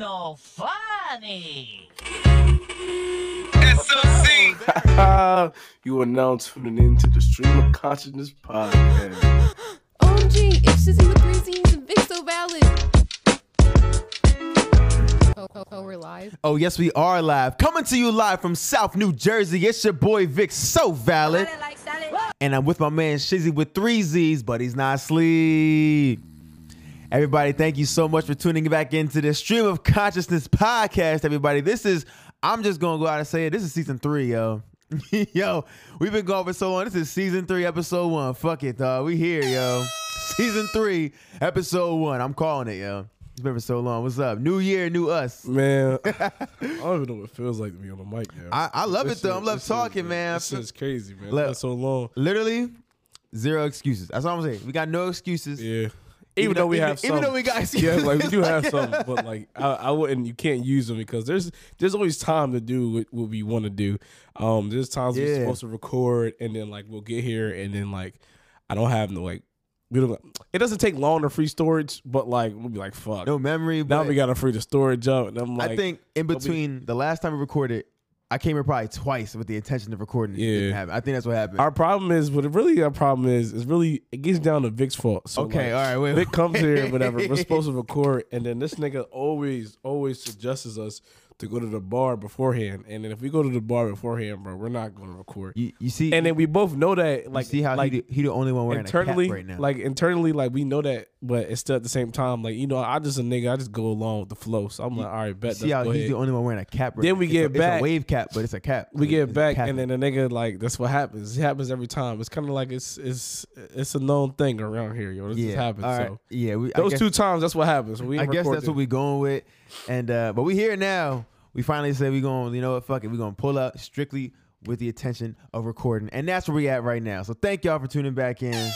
no funny. SOC. you are now tuning in to the Stream of Consciousness podcast. OMG, it's Shizzy with three Z's and Vic so valid. Oh, oh, oh, we're live. Oh, yes, we are live. Coming to you live from South New Jersey. It's your boy Vic, so valid. Like And I'm with my man Shizzy with three Z's, but he's not asleep. Everybody, thank you so much for tuning back into the Stream of Consciousness podcast, everybody. This is, I'm just going to go out and say it. This is season three, yo. yo, we've been going for so long. This is season three, episode one. Fuck it, dog. We here, yo. season three, episode one. I'm calling it, yo. It's been for so long. What's up? New year, new us. Man, I don't even know what it feels like to be on the mic now. I, I love This it though. shit- I love talking, shit- man. This is crazy, man. Been so long. Literally, zero excuses. That's all I'm saying. We got no excuses. Yeah. Even, though we even, have some, even though we got yeah, like we do have some, but like I, I wouldn't. You can't use them because there's there's always time to do what, what we want to do. Um, there's times we're supposed to record, and then like we'll get here, and then like I don't have no like we don't. It doesn't take long to free storage, but like we'll be like fuck. no memory. now we gotta free the storage up, and I'm like, I think in don't be- between the last time we recorded, I came here probably twice with the intention of recording. It Yeah. I think that's what happened. our problem is what really our problem is is really it gets down to Vic's fault. So okay, like, all right. Wait, Vic comes here, whatever. We're supposed to record, and then this nigga always, always suggests us to go to the bar beforehand. And then if we go to the bar beforehand, bro, we're not going to record. You, you see, And then we both know that, like, see how like he, the, he the only one wearing internally, a cap right now. like internally, like we know that, but it's still at the same time, like you know, I just a nigga, I just go along with the flow. So I'm like, all right, bet. see how he's ahead. the only one wearing a cap. Right Then now. we It's get a, It's back. a wave cap, but it's a cap. we get It's back, and then the nigga like that's what happens. It happens every time. It's kind of like it's it's it's a known thing around here, yo. This yeah, just happens. right. So yeah. We, those guess- two times, that's what happens. We I guess that's what we going with. And uh but we here now. We finally said we're going, you know what, fuck it. We're gonna pull up strictly with the intention of recording. And that's where we at right now. So thank y'all for tuning back in.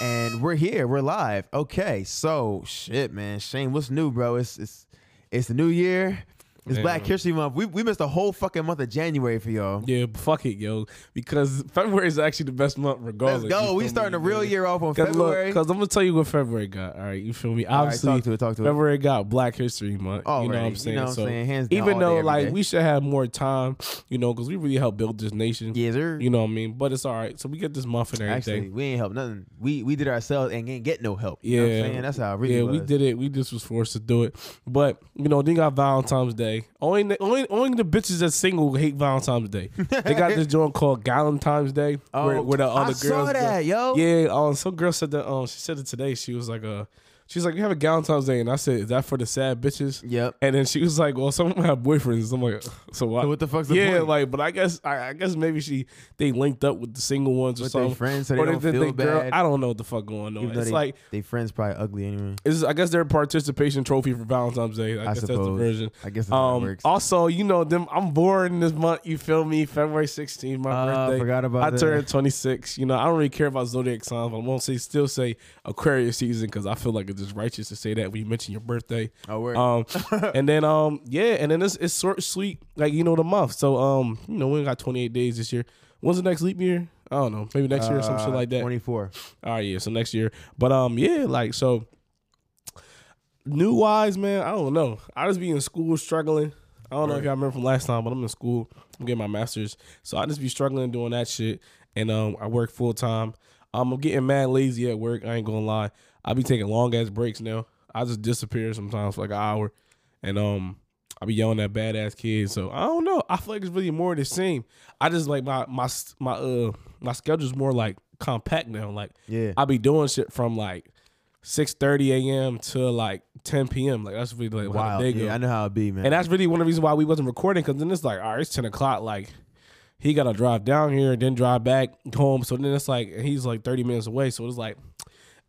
And we're here. We're live. Okay. So shit, man. Shane, what's new, bro? It's it's it's the new year. It's. Black History Month. We we missed a whole fucking month of January for y'all. Yeah, fuck it, yo. Because February is actually the best month, regardless. Let's go. We starting me, the real year off on Cause February. cause I'm gonna tell you what February got. All right, you feel me? All right, Obviously, talk to it, talk to it. February got Black History Month. Already, you know what I'm you saying? know what I'm so saying? Hands down, even though day, like day. we should have more time, you know, because we really helped build this nation. yes, sir. You know what I mean? But it's all right. So we get this month and everything. Actually, we ain't help nothing. We we did ourselves and ain't get no help. You yeah, know what I'm saying? That's how it really yeah, was. we did it. We just was forced to do it. But you know, then got Valentine's Day. Only the, only only the bitches that's single hate Valentine's Day. they got this joint called Galentine's Day, where, Oh, where the other I girls. saw go- that, yo. Yeah, um, some girl said that. Um, she said it today. She was like, uh, she's like, we have a Valentine's Day, and I said, is that for the sad bitches? Yep. And then she was like, well, some of them have boyfriends. I'm like, so what? So what the fuck's the yeah, point? like, but I guess I, I guess maybe she they linked up with the single ones or With something. friends so they or don't did feel they girl- bad. I don't know what the fuck going on. It's they, like they friends probably ugly anyway. it's, I guess their participation trophy for Valentine's Day. I, I guess that's the suppose. version. I guess that's how it Um, works. also, you know them. I'm born this month. You feel me? February 16th, my Uh, birthday. forgot about I that. turned 26. You know, I don't really care about zodiac signs. But I'm gonna say still say Aquarius season because I feel like it's righteous to say that when you mention your birthday. Oh, word. Um, and then um, yeah, and then it's it's short, sweet, like you know the month. So um, you know we got 28 days this year. When's the next leap year? I don't know. Maybe next year or some shit Uh, like that. 24. All right, yeah. So next year, but um, yeah, like so. New wise, man. I don't know. I just be in school struggling. I don't know if y'all remember from last time, but I'm in school. I'm getting my master's, so I just be struggling doing that shit. And um, I work full time. Um, I'm getting mad lazy at work. I ain't gonna lie. I be taking long ass breaks now. I just disappear sometimes for like an hour, and um, I be yelling at badass kids. So I don't know. I feel like it's really more the same. I just like my my my uh my schedule's more like compact now. Like Yeah. I be doing shit from like six thirty a.m. to like ten p.m. Like that's really like Wow. go. Yeah, I know how it be, man. And that's really one of the reasons why we wasn't recording because then it's like, all right, it's ten o'clock. Like he got to drive down here, then drive back home. So then it's like he's like thirty minutes away. So it's like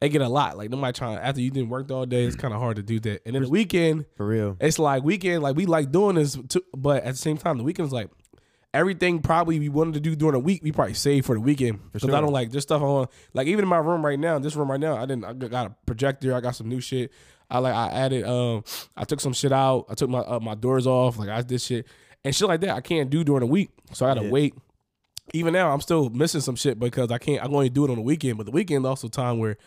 it get a lot. Like nobody trying after you didn't work all day. It's kind of hard to do that. And then the weekend, For real. it's like weekend, like we like doing this, too, but at the same time, the weekend's like everything probably we wanted to do during the week, we probably save for the weekend because sure. I don't like this stuff on. Like even in my room right now, this room right now, I didn't. I got a projector. I got some new shit. I like I added. Um, I took some shit out. I took my uh, my doors off. Like I did shit and shit like that. I can't do during the week, so I gotta Yeah. wait. Even now, I'm still missing some shit because I can't. I'm going to do it on the weekend, but the weekend also time where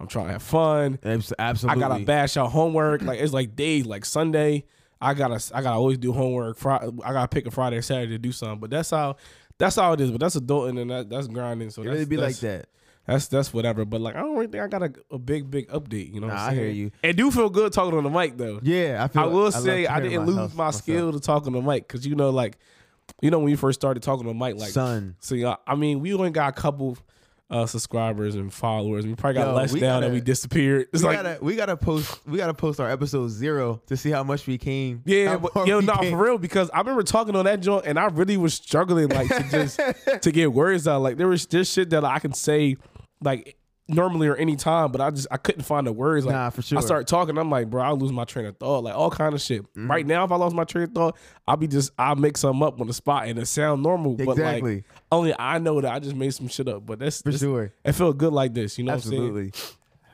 I'm trying to have fun. Abs- I gotta bash out homework. Like it's like days, like Sunday. I gotta I gotta always do homework. Friday, I gotta pick a Friday or Saturday to do something. But that's how that's how it is. But that's adulting and that, that's grinding. So It that's, really be like that. That's that's whatever. But like I don't really think I got a, a big big update. You know, what Nah, I'm I hear you. It do feel good talking on the mic though. Yeah, I feel. I will love say to I didn't lose myself- my myself. skill to talk on the mic because you know like you know when you first started talking on the mic like Son. So yeah, I mean we only got a couple uh subscribers and followers. We probably got Yo, less now that we disappeared. It's We like gotta we gotta post we gotta post our episode zero to see how much we came. Yeah, but yo, no, came. for real, because I remember talking on that joint and I really was struggling like to just to get words out. Like there was just shit that I can say like normally or any time, but I just I couldn't find the words. Like Nah, for sure. I start talking, I'm like, bro, I lose my train of thought, like all kind of shit. Mm-hmm. Right now, if I lost my train of thought, I'll be just I'll make something up on the spot and it sound normal. But Exactly. like only I know that I just made some shit up. But that's For this- sure. It felt good like this, you know what I'm saying? Absolutely.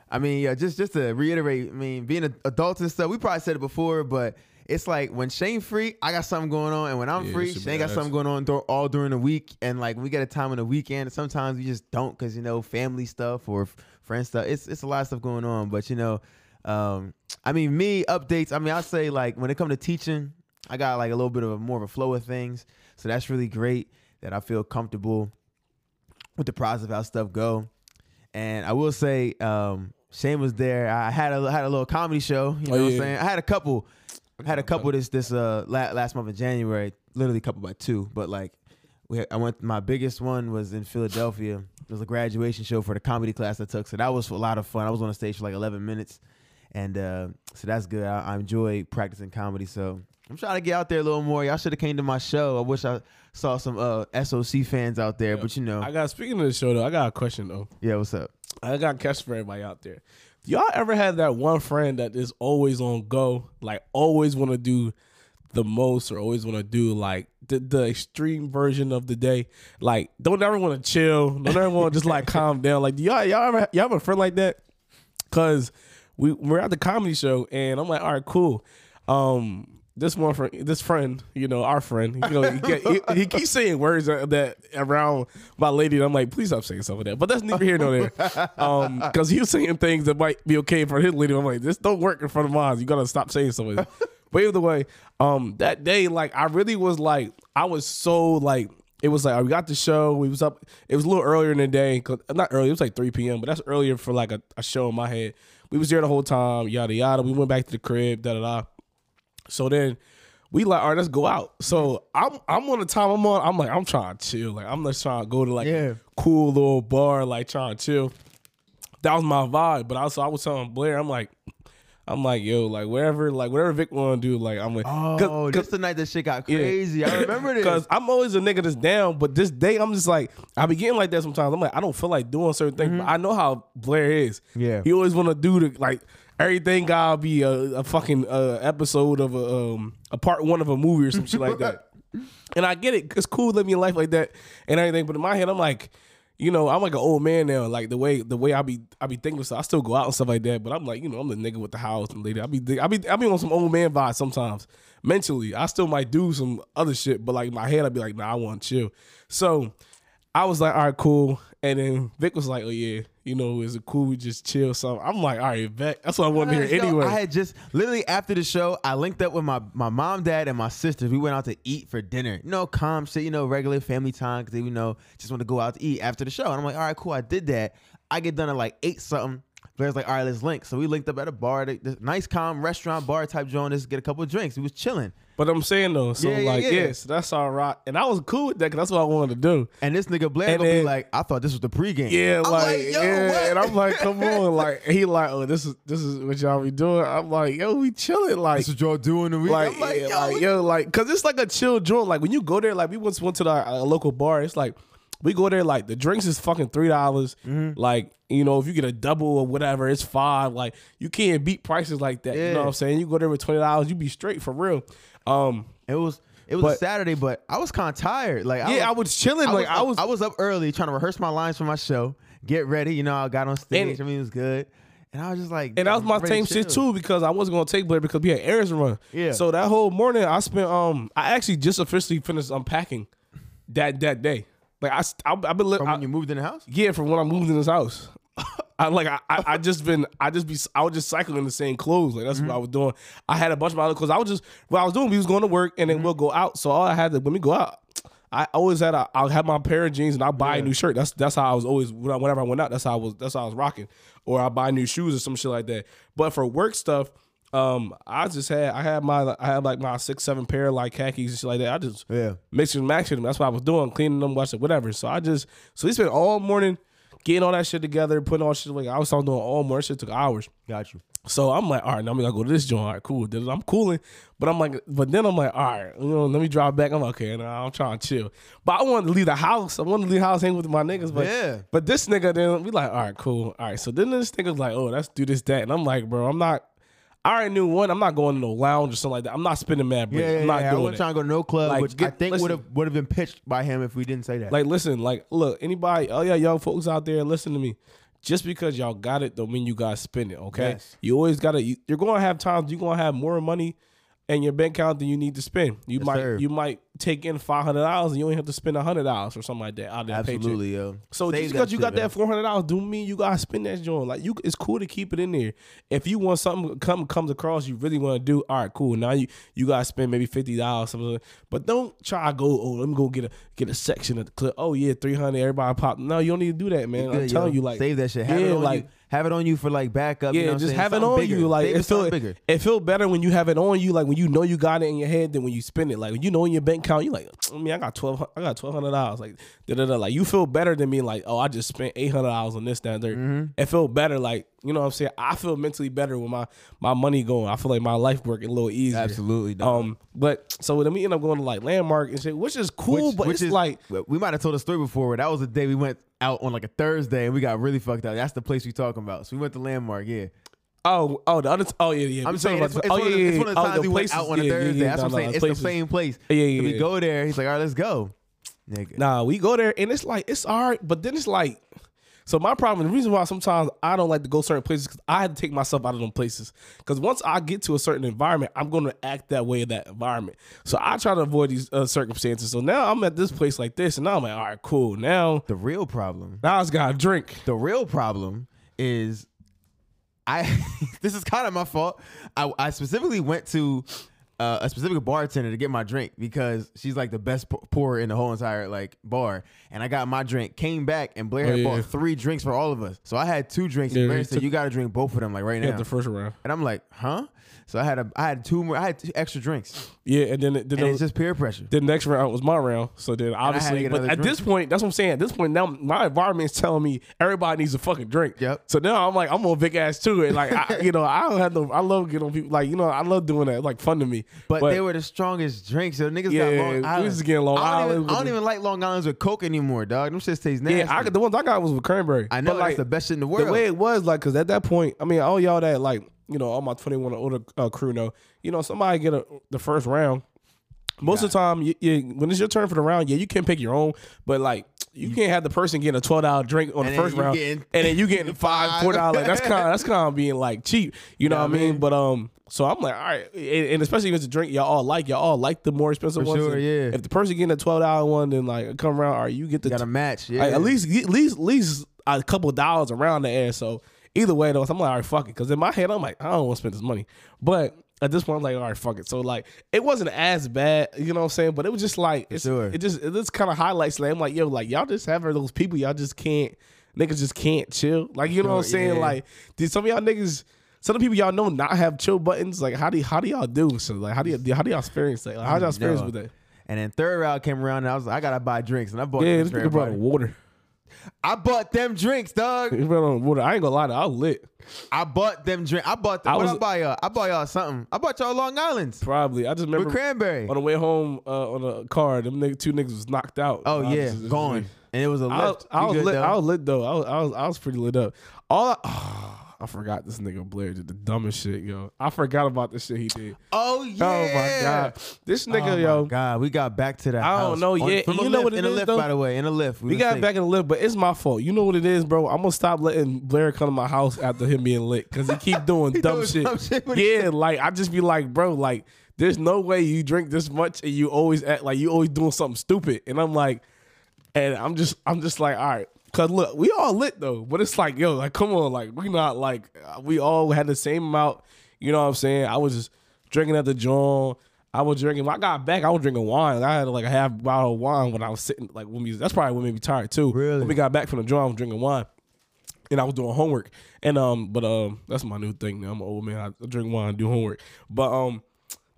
I mean, yeah, just just to reiterate, I mean, being an adult and stuff, we probably said it before, but it's like when Shane free, I got something going on, and when I'm Yeah, free, Shane got something going on all during the week, and like we get a time on the weekend, sometimes we just don't because you know family stuff or f- friend stuff. It's it's a lot of stuff going on, but you know, um, I mean, me updates. I mean, I say like when it comes to teaching, I got like a little bit of a more of a flow of things, so that's really great that I feel comfortable with the process of how stuff go. And I will say, um, Shane was there. I had a had a little comedy show. You know Oh, what I'm saying? I had a couple. I had a couple this this uh la- last month in January. Literally a couple by two, but like we had, I went. My biggest one was in Philadelphia. It was a graduation show for the comedy class I took, so that was a lot of fun. I was on the stage for like 11 minutes, and uh, so that's good. I, I enjoy practicing comedy. So I'm trying to get out there a little more. Y'all should have came to my show. I wish I saw some uh SOC fans out there, but you know, I got speaking of the show though, I got a question though. yeah. What's up? I got a question for everybody out there. Y'all ever had that one friend that is always on go, like always want to do the most, or always want to do like the, the extreme version of the day? Like, don't ever want to chill, don't ever want to just like calm down. Like, do y'all y'all ever y'all have a friend like that? Cause we we're at the comedy show, and I'm like, all right, cool. Um, this one friend, this friend, you know, our friend, you know, he, get, he, he keeps saying words that, around my lady. And I'm like, please stop saying some of that. But that's neither here nor there. Um, because he was saying things that might be okay for his lady. I'm like, this don't work in front of mine. You gotta stop saying some of that. but either way, um, that day, like, I really was like, I was so like. It was like we got the show. We was up. It was a little earlier in the day. not early. It was like 3 p.m. But that's earlier for like a, a show in my head. We was there the whole time. Yada yada. We went back to the crib. Da da da. So then we like, all right, let's go out. So I'm I'm on the time I'm on. I'm like, I'm trying to chill. Like I'm just trying to go to like Yeah. a cool little bar, like trying to chill. That was my vibe. But also I was telling Blair, I'm like, I'm like, yo, like whatever, like whatever Vic want to do, like I'm like, Oh, cause, this the night that shit got crazy. I remember this. because I'm always a nigga that's down, but this day I'm just like I be getting like that sometimes. I'm like I don't feel like doing certain things, but I know how Blair is. Mm-hmm. Yeah. he always want to do the like everything gotta be a, a fucking uh, episode of a um a part one of a movie or some shit like that. And I get it, it's cool living your life like that and everything. But in my head, I'm like, you know, I'm like an old man now. Like the way the way I be I be thinking so I still go out and stuff like that. But I'm like, you know, I'm the nigga with the house and lady. I be I be I be on some old man vibes sometimes. Mentally, I still might do some other shit, but like my head, I'd be like, nah, I want to chill. So I was like, all right, cool. And then Vic was like, oh yeah, you know, is it cool? We just chill. So I'm like, all right, Vic. That's what I want to hear anyway. I had just literally after the show, I linked up with my, my mom, dad, and my sisters. We went out to eat for dinner. You know, calm shit, you know, regular family time because they, you know, just want to go out to eat after the show. And I'm like, all right, cool. I did that. I get done at like eight something. Blair's like, all right, let's link. So we linked up at a bar, this nice, calm restaurant bar type joint. Just get a couple of drinks. We was chilling. But I'm saying though, so Yeah, yeah, like, yeah. so that's all right. And I was cool with that because that's what I wanted to do. And this nigga Blair And gonna be then- like, I thought this was the pregame. Yeah, I'm like, yo, yeah, what? and I'm like, come on, like he like, oh, this is this is what y'all be doing. I'm like, yo, we chilling, like, this is what y'all doing the week. like, I'm like, yeah, yo, like, yo, like, cause it's like a chill joint. Like when you go there, like we once went to the uh, local bar. It's like we go there, like the drinks is fucking three dollars. Mm-hmm. Like you know, if you get a double or whatever, it's five. Like you can't beat prices like that. You Yeah. know what I'm saying? You go there with twenty dollars, you be straight for real. Um, it was it was a Saturday, but I was kind of tired. Like, yeah, I was chilling. I like was, I was, I was up early trying to rehearse my lines for my show, get ready. You know, I got on stage. And- I mean, it was good, and I was just like, And that was my same shit too because I wasn't gonna take Blair because we had errands to run. Yeah. So that whole morning I spent um I actually just officially finished unpacking that that day. Like I I, I've been li- From I, when you moved in the house. yeah from when I moved in this house. I like I, I I just been I just be I was just cycling the same clothes. Like that's Mm-hmm. what I was doing. I had a bunch of my other clothes. I was just what I was doing. We was going to work and then Mm-hmm. we'll go out. So all I had to when we go out, I always had a I'll have my pair of jeans and I'll buy a new shirt. That's that's how I was always whenever I went out. That's how I was that's how I was rocking. Or I buy new shoes or some shit like that. But for work stuff. Um, I just had I had my I had like my six seven pair of like khakis and shit like that. I just Yeah. mixing and matching them. That's what I was doing, cleaning them, washing, whatever. So I just so we spent all morning getting all that shit together, putting all shit like I was doing all morning. Shit took hours. Got you. So I'm like, all right, now I'm gonna go to this joint. All right, cool. Then I'm cooling, but I'm like, but then I'm like, all right, you know, let me drive back. I'm like, okay, nah, I'm trying to chill. But I wanted to leave the house. I wanted to leave the house, hang with my niggas. But Yeah. but this nigga then we like, all right, cool. All right. So then this nigga's like, oh, let's do this, that. And I'm like, bro, I'm not I already knew one, I'm not going to no lounge or something like that. I'm not spending mad break. Yeah, yeah, I'm not yeah. I wasn't it. trying to go to no club, Like, which I think would have would have been pitched by him if we didn't say that. Like, listen, like, look, anybody, oh yeah, young folks out there, listen to me. Just because y'all got it don't mean you gotta spend it. Okay, Yes. you always gotta. You, you're gonna have times you're gonna have more money in your bank account that you need to spend. You might, sir. you might take in five hundred dollars and you only have to spend hundred dollars or something like that out of that paycheck. Absolutely, yo. So Save just because you got that four hundred dollars, do mean you gotta spend that joint. Like you, it's cool to keep it in there. If you want something come comes across you really want to do, all right, cool. Now you you gotta spend maybe fifty dollars something, but don't try to go. Oh, let me go get a get a section of the clip. Oh yeah, three hundred. Everybody pop. No, you don't need to do that, man. I'm telling yo. you, like save that shit. Have yeah, like. you. Have it on you for like backup. Yeah, you know just saying? have it on bigger. you. Like it feel bigger. it feel better when you have it on you. Like when you know you got it in your head than when you spend it. Like when you know in your bank account, you like, I mean, I got twelve, I got twelve hundred dollars. Like, da da da. Like you feel better than me. like, oh, I just spent eight hundred dollars on this, that, and third. Mm-hmm. It feel better. Like you know what I'm saying. I feel mentally better with my my money going. I feel like my life working a little easier. Absolutely, dog. Um, but so then we end up going to like landmark and shit, which is cool. but it's is like we might have told a story before. Where that was the day we went out on like a Thursday and we got really fucked up. That's the place we talking about. So we went to Landmark. Yeah, Oh, oh, the other. T- oh yeah, yeah. I'm saying it's, about- it's, oh one, of the, it's one of the Oh, times we places- went out on a yeah, yeah, Thursday. yeah, That's no, what I'm saying. no, It's places. the same place. Yeah, yeah, So we go there. He's like, all right, let's go. Nigga. Nah, we go there and it's like it's all right, but then it's like. So my problem, the reason why sometimes I don't like to go certain places, because I had to take myself out of them places. Because once I get to a certain environment, I'm going to act that way in that environment. So I try to avoid these uh, circumstances. So now I'm at this place like this, and now I'm like, all right, cool. Now, The real problem. now I just got to drink. The real problem is I this is kind of my fault. I, I specifically went to uh, a specific bartender to get my drink because she's like the best pourer in the whole entire like bar. And I got my drink, came back, and Blair Oh, had yeah. bought three drinks for all of us. So I had two drinks. Yeah, and Blair said, "You got to drink both of them like right now." the first round. and I'm like, "Huh?" So I had a I had two more. I had two extra drinks, Yeah, and then then and it's just peer pressure. the next round was my round. So then obviously, but at this point, that's what I'm saying. At this point now, my environment is telling me everybody needs a fucking drink. Yep. So now I'm like, I'm on big ass too, and like, I, you know, I don't have no. I love getting on people. Like, you know, I love doing that. It's like fun to me. But, they were the strongest drinks. So niggas Yeah, got we Long was Island. just getting Long I Island Even, I don't even like Long Island's with Coke anymore, dog. Them shits taste nasty. yeah. I, the ones I got was with cranberry. I know But, that's like the best shit in the world. the way it was, like, cause at that point, I mean, all y'all that like, you know, all my 21 and older uh, crew know, you know, somebody get a, the first round. Most of the time, you, you, when it's your turn for the round, yeah, you can pick your own, but like. You can't have the person getting a twelve dollar drink on the first round, and then you getting five, four dollars. That's kind of that's kind of being like cheap, you know Yeah, what I I mean? mean- But um, so I'm like, all right, and, and especially if it's a drink y'all all like, y'all all like the more expensive For ones. sure, And yeah. If the person getting a twelve dollar one, then like come around, all right, you get the got a match. Yeah. like, at least, at least, at least a couple dollars around the air. So either way, though, I'm like, all right, fuck it. Because in my head, I'm like, I don't want to spend this money. But at this point, I'm like, all right, fuck it. So like, it wasn't as bad, you know what I'm saying? But it was just like, it's, sure. it just, it just kind of highlights. Like, I'm like, yo, like y'all just have those people, y'all just can't, niggas just can't chill. Like, you know what I'm saying? yeah. Like, did some of y'all niggas? Some of the people y'all know not have chill buttons. Like, how do how do y'all do? So, like, how do you how do y'all experience that? Like, how y'all experience No. with that? And then third round came around, and I was like, I gotta buy drinks, and I bought. Yeah, this nigga brought water. I bought them drinks, dog. He brought on water. I ain't gonna lie, to you, I was lit. I bought them drink. I bought. Them, I what was- I buy y'all? I bought y'all something. I bought y'all Long Island's Probably. I just remember with cranberry. on the way home uh, on a car, them nigga, two niggas was knocked out. Oh I yeah, was just- gone. And it was a was, Lyft. I was good, lit. though? I was lit though. I was, I was I was pretty lit up. All I, I forgot this nigga Blair did the dumbest shit, yo. I forgot about the shit he did. oh yeah. Oh my god, this oh, nigga, Oh yo. my God, we got back to that. I don't house. know, yeah, you know Lyft, what it in a Lyft, though? by the way, in a Lyft. We got back in the Lyft, but it's my fault. You know what it is, bro? I'm gonna stop letting Blair come to my house after him being lit because he keep doing dumb shit. dumb shit yeah, like I just be like, bro, like there's no way you drink this much and you always act like you always doing something stupid. And I'm like, and I'm just, I'm just like, all right, Cause look, we all lit though, but it's like, yo, like, come on, like, we not like, we all had the same amount. You know what I'm saying? I was just drinking at the joint. I was drinking. When I got back, I was drinking wine. I had like a half bottle of wine when I was sitting. Like when we, that's probably what made me tired too. Really? When we got back from the joint, I was drinking wine, and I was doing homework. And um, but um, that's my new thing. Now I'm an old man. I drink wine, do homework. But um,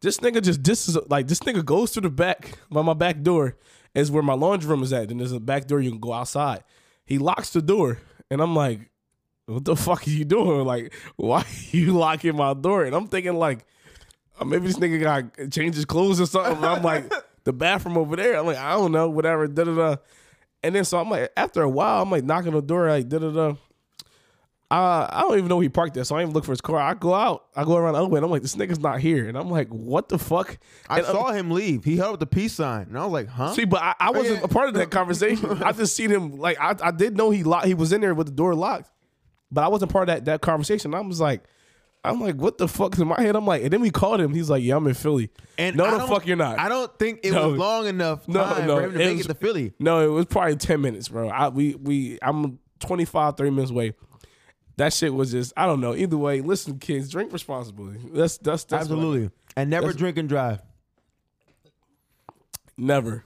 this nigga just this is like this nigga goes through the back by my back door is where my laundry room is at. Then there's a back door you can go outside. He locks the door, and I'm like, "What the fuck are you doing? Like, why are you locking my door?" And I'm thinking like, uh, maybe this nigga got changed his clothes or something. And I'm like, the bathroom over there. I'm like, I don't know, whatever. Da da da. And then so I'm like, after a while, I'm like knocking the door, like da da da. Uh, I don't even know where he parked there, so I didn't even look for his car. I go out, I go around the other way, and I'm like, this nigga's not here. And I'm like, what the fuck? I And, uh, saw him leave. He held up the peace sign, and I was like, "Huh?" See, but I, I wasn't yeah. a part of that conversation. I just seen him like I, I did know he locked he was in there with the door locked, but I wasn't part of that that conversation. I was like, I'm like, what the fuck? In my head, I'm like, and then we called him. He's like, yeah, I'm in Philly. And no, I the fuck, you're not. I don't think it No. was long enough no, no, for him to it make was- it to Philly. No, it was probably ten minutes, bro. I we we I'm 25, 30 minutes away. That shit was just I don't know. Either way, listen, kids, drink responsibly. That's that's, that's Absolutely, and never drink and drive never.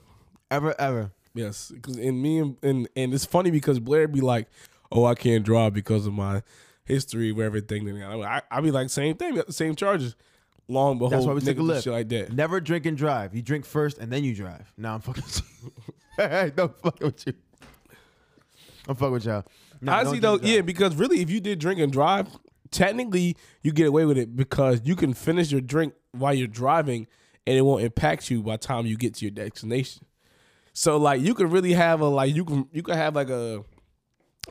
ever, ever. Yes, because in me and, and and it's funny because Blair be like, "Oh, I can't drive because of my history with everything." And I, I be like, same thing, same charges. Long behold, That's why we take a do shit like that. Never drink and drive. You drink first and then you drive. Now I'm fucking. hey, don't fuck with you. I'm fucking with y'all. No, Honestly, though, yeah, because really, if you did drink and drive, technically you get away with it because you can finish your drink while you're driving, and it won't impact you by the time you get to your destination. So like, you could really have a like you can you could have like a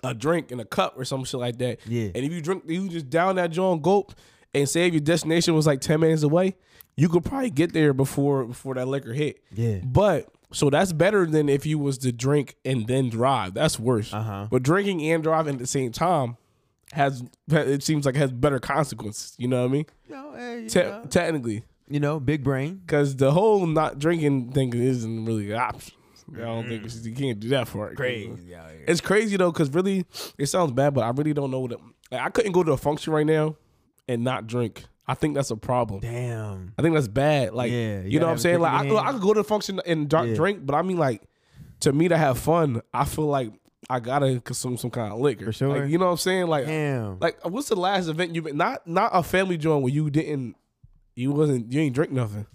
a drink in a cup or some shit like that. Yeah. And if you drink, you just down that joint, gulp, and say if your destination was like ten minutes away, you could probably get there before before that liquor hit. Yeah. But so that's better than if you was to drink and then drive. That's worse. Uh-huh. But drinking and driving at the same time has it seems like has better consequences. You know what I mean? Yo, hey, you, Te- know, technically, you know, big brain. because the whole not drinking thing isn't really an option. I don't think it's- you can't do that for it. out here. It's crazy though, because really, it sounds bad, but I really don't know what. It, like, I couldn't go to a function right now and not drink. I think that's a problem. Damn. I think that's bad. Like, Yeah, you, you know what I'm saying? Like, I, I could go to function and dr- Yeah. drink, but I mean, like, to me to have fun, I feel like I gotta consume some kind of liquor. For sure. Like, you know what I'm saying? Like, Damn. like, what's the last event you've been? Not not a family joint where you didn't, you wasn't, you ain't drink nothing.